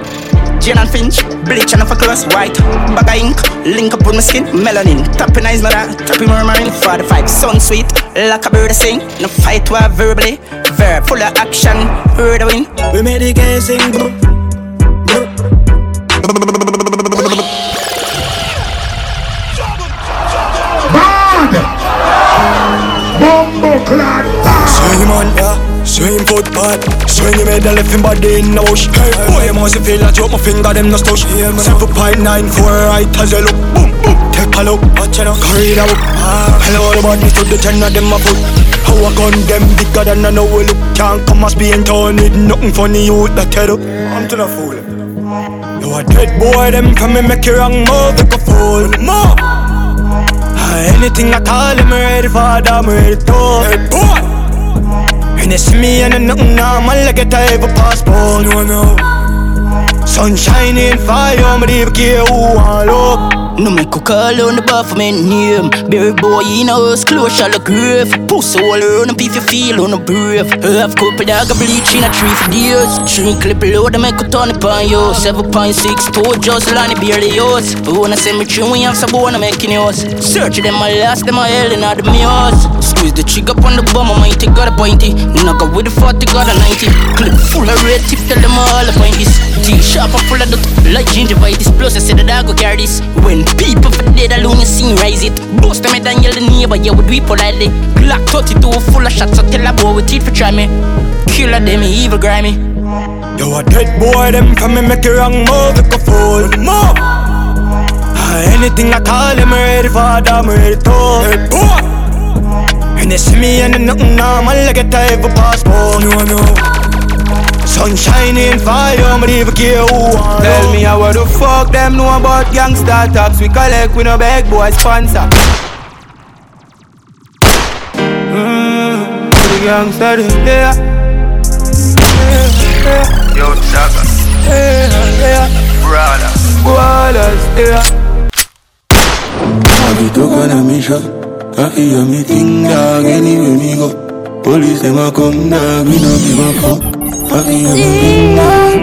Jane and Finch, bleach and for clothes, white Bag of ink, link up with my skin, melanin Tapping eyes, not that, tapping murmuring 45, sun sweet, like a bird sing No fight, what verbally, verb full of action, heard a win We made the game sing, Bumbo clad Swing man, yeah. Swing footpath Swing him head left him body in the bush. Hey, boy, you must feel that you my finger, them no stush. Seven point nine four right as you look. Boom, boom, take a look. Watch out, carry the book. Ah, hello, the body to the ten of them a foot. How I gun them bigger than I know we look? Can't come and be in town with nothing funny you that head up I'm to the fool. You a dead boy, them come and make you wrong move, take a fool. More Anything I call them ready for, I'm ready to Hey boy. And it's me and nothing normal like it I ever passport. No, no Sun shining fire, I'm never care who I love No make a call on the me name. Berry boy in a house, close shall the grave Pussy all around up if you feel on a brave Half couple dog a bleach in a tree for years Three clip load, I make a ton upon you 7.6 two just line barely yours Wanna send me through, we have some wanna making yours. Search them, I last them, I hell in all the mirrors Squeeze the trigger on the bomb, I might got a pointy Knock up with the 40, got a 90 Clip full of red tip, tell them all the pointies T-sharp, I'm full of the like gingivitis Plus I said the dog go carry this. When people for dead alone, you sing rise it. Bust them and yell the neighbor, yeah, would we politely. Glock 32 full of shots, so tell a boy with teeth for try me. Killer them, evil grimy. You a dead boy, them come and make you wrong move, like a fool. Move! Ah, anything I call them ready for, I'm ready to. Hey boy And they see me and nothing normal like it I ever passport No, no Sun shining fire, I'm never care who I Tell me how the fuck them know about gangster talks We collect, we no beg boy sponsor Mmm, the gangster them yeah. yeah, yeah. Yo, Chaka. Yeah, yeah. Brother. Brothers, yeah. I be talking on me shot I hear me ting dog anywhere me go Police them a come dog, me no give a fuck I hear me ting dog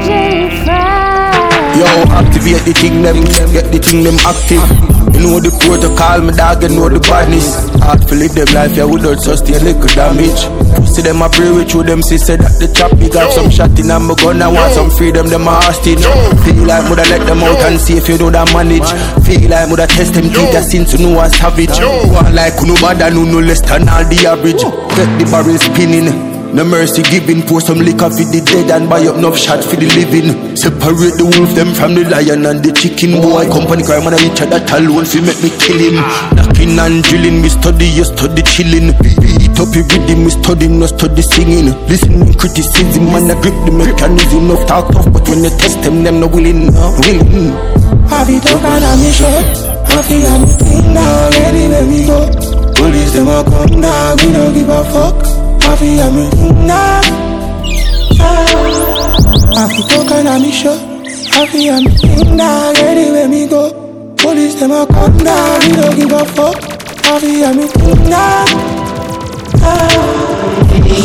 Yo, activate the thing them, get the thing them active You know the protocol, my dog, you know the badness. Hard to live them life, yeah, without sustain little damage. See them a pray with you, them say that the chop big up some shot in my gun, I want some freedom, them a hostage. Feel like woulda let them out and see if you know that manage. Feel like woulda test them keep their sin to know a savage. One like no bad no no less than all the average. Get the barrel spinning. No mercy giving, pour some liquor for the dead and buy up enough shot for the living. Separate the wolf them from the lion and the chicken. Boy, company crime and I each other alone fi make me kill him. Knocking and drilling, me study, you study chilling. Beat up your rhythm, me study, no study singing. Listening criticism and I grip the mechanism of talk tough, but when you test them, them no willing, no willing. Have it up and I'm shot. Have it on the thing now, ready when we go. Police them a come now, we don't give a fuck. Ah, ah. It on me thing now. Have it up and I'm shot. Have it on me ready when we go. Police them a come now, we don't give a fuck. It on me now.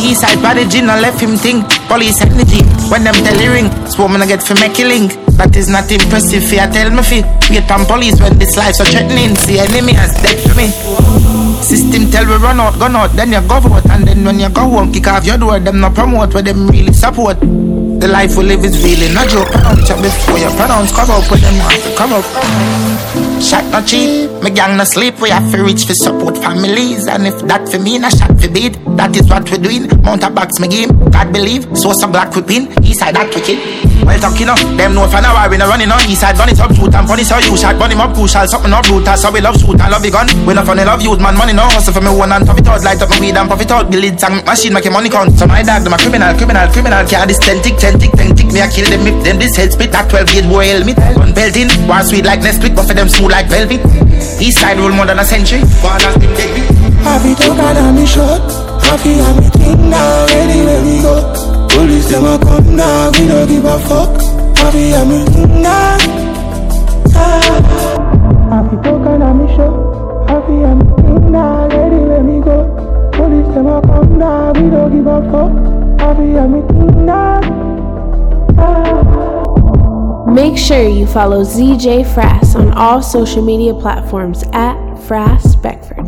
East side prodigy, no left him think. Police energy, when them tell the ring, woman I get for make link. That is not impressive, fear tell me fi. Wait on police when this life so threatening. See enemy as dead for me. System tell we run out, gun out, then you go vote. And then when you go home, kick off your door, them no promote, where them really support. The life we live is really not joke. Pronounce you before you pronounce, cover up with them want to cover up. Shot not cheap, me gang no sleep. We have to reach for support families, and if that for me, na shot for beat. That is what we're doing. Mount a box, me game. God believe, so some black we pin. East side that wicked. Well talking up, them for now why we no running on east side. Gun it up, shoot and funny so you shot. Him up, crucial, something up brutal. So we love shoot and love the gun. We no funny love youth, man. Money no hustle for me one and top it out. Light up my weed and puff it out. Lead song machine make money count. So my dog, them a criminal, criminal, criminal. Care this ten tick, ten tick, ten tick. Me a kill them if them this head spit. That twelve gauge boy helmet. Gun belting, war sweet like Nesquik, but for them smooth like velvet. East side rule more than a century. Ballers them dead. Have it up and I'm shot. Have it on me thing now, when we go. Police them a come now, we don't give a fuck. Have it on me thing now. Have it I'm shot. Have it on me thing now, ready when we go. Police them a come now, we don't give a fuck. Have it on me thing now. Make sure you follow ZJ Frass on all social media platforms at Frass Beckford.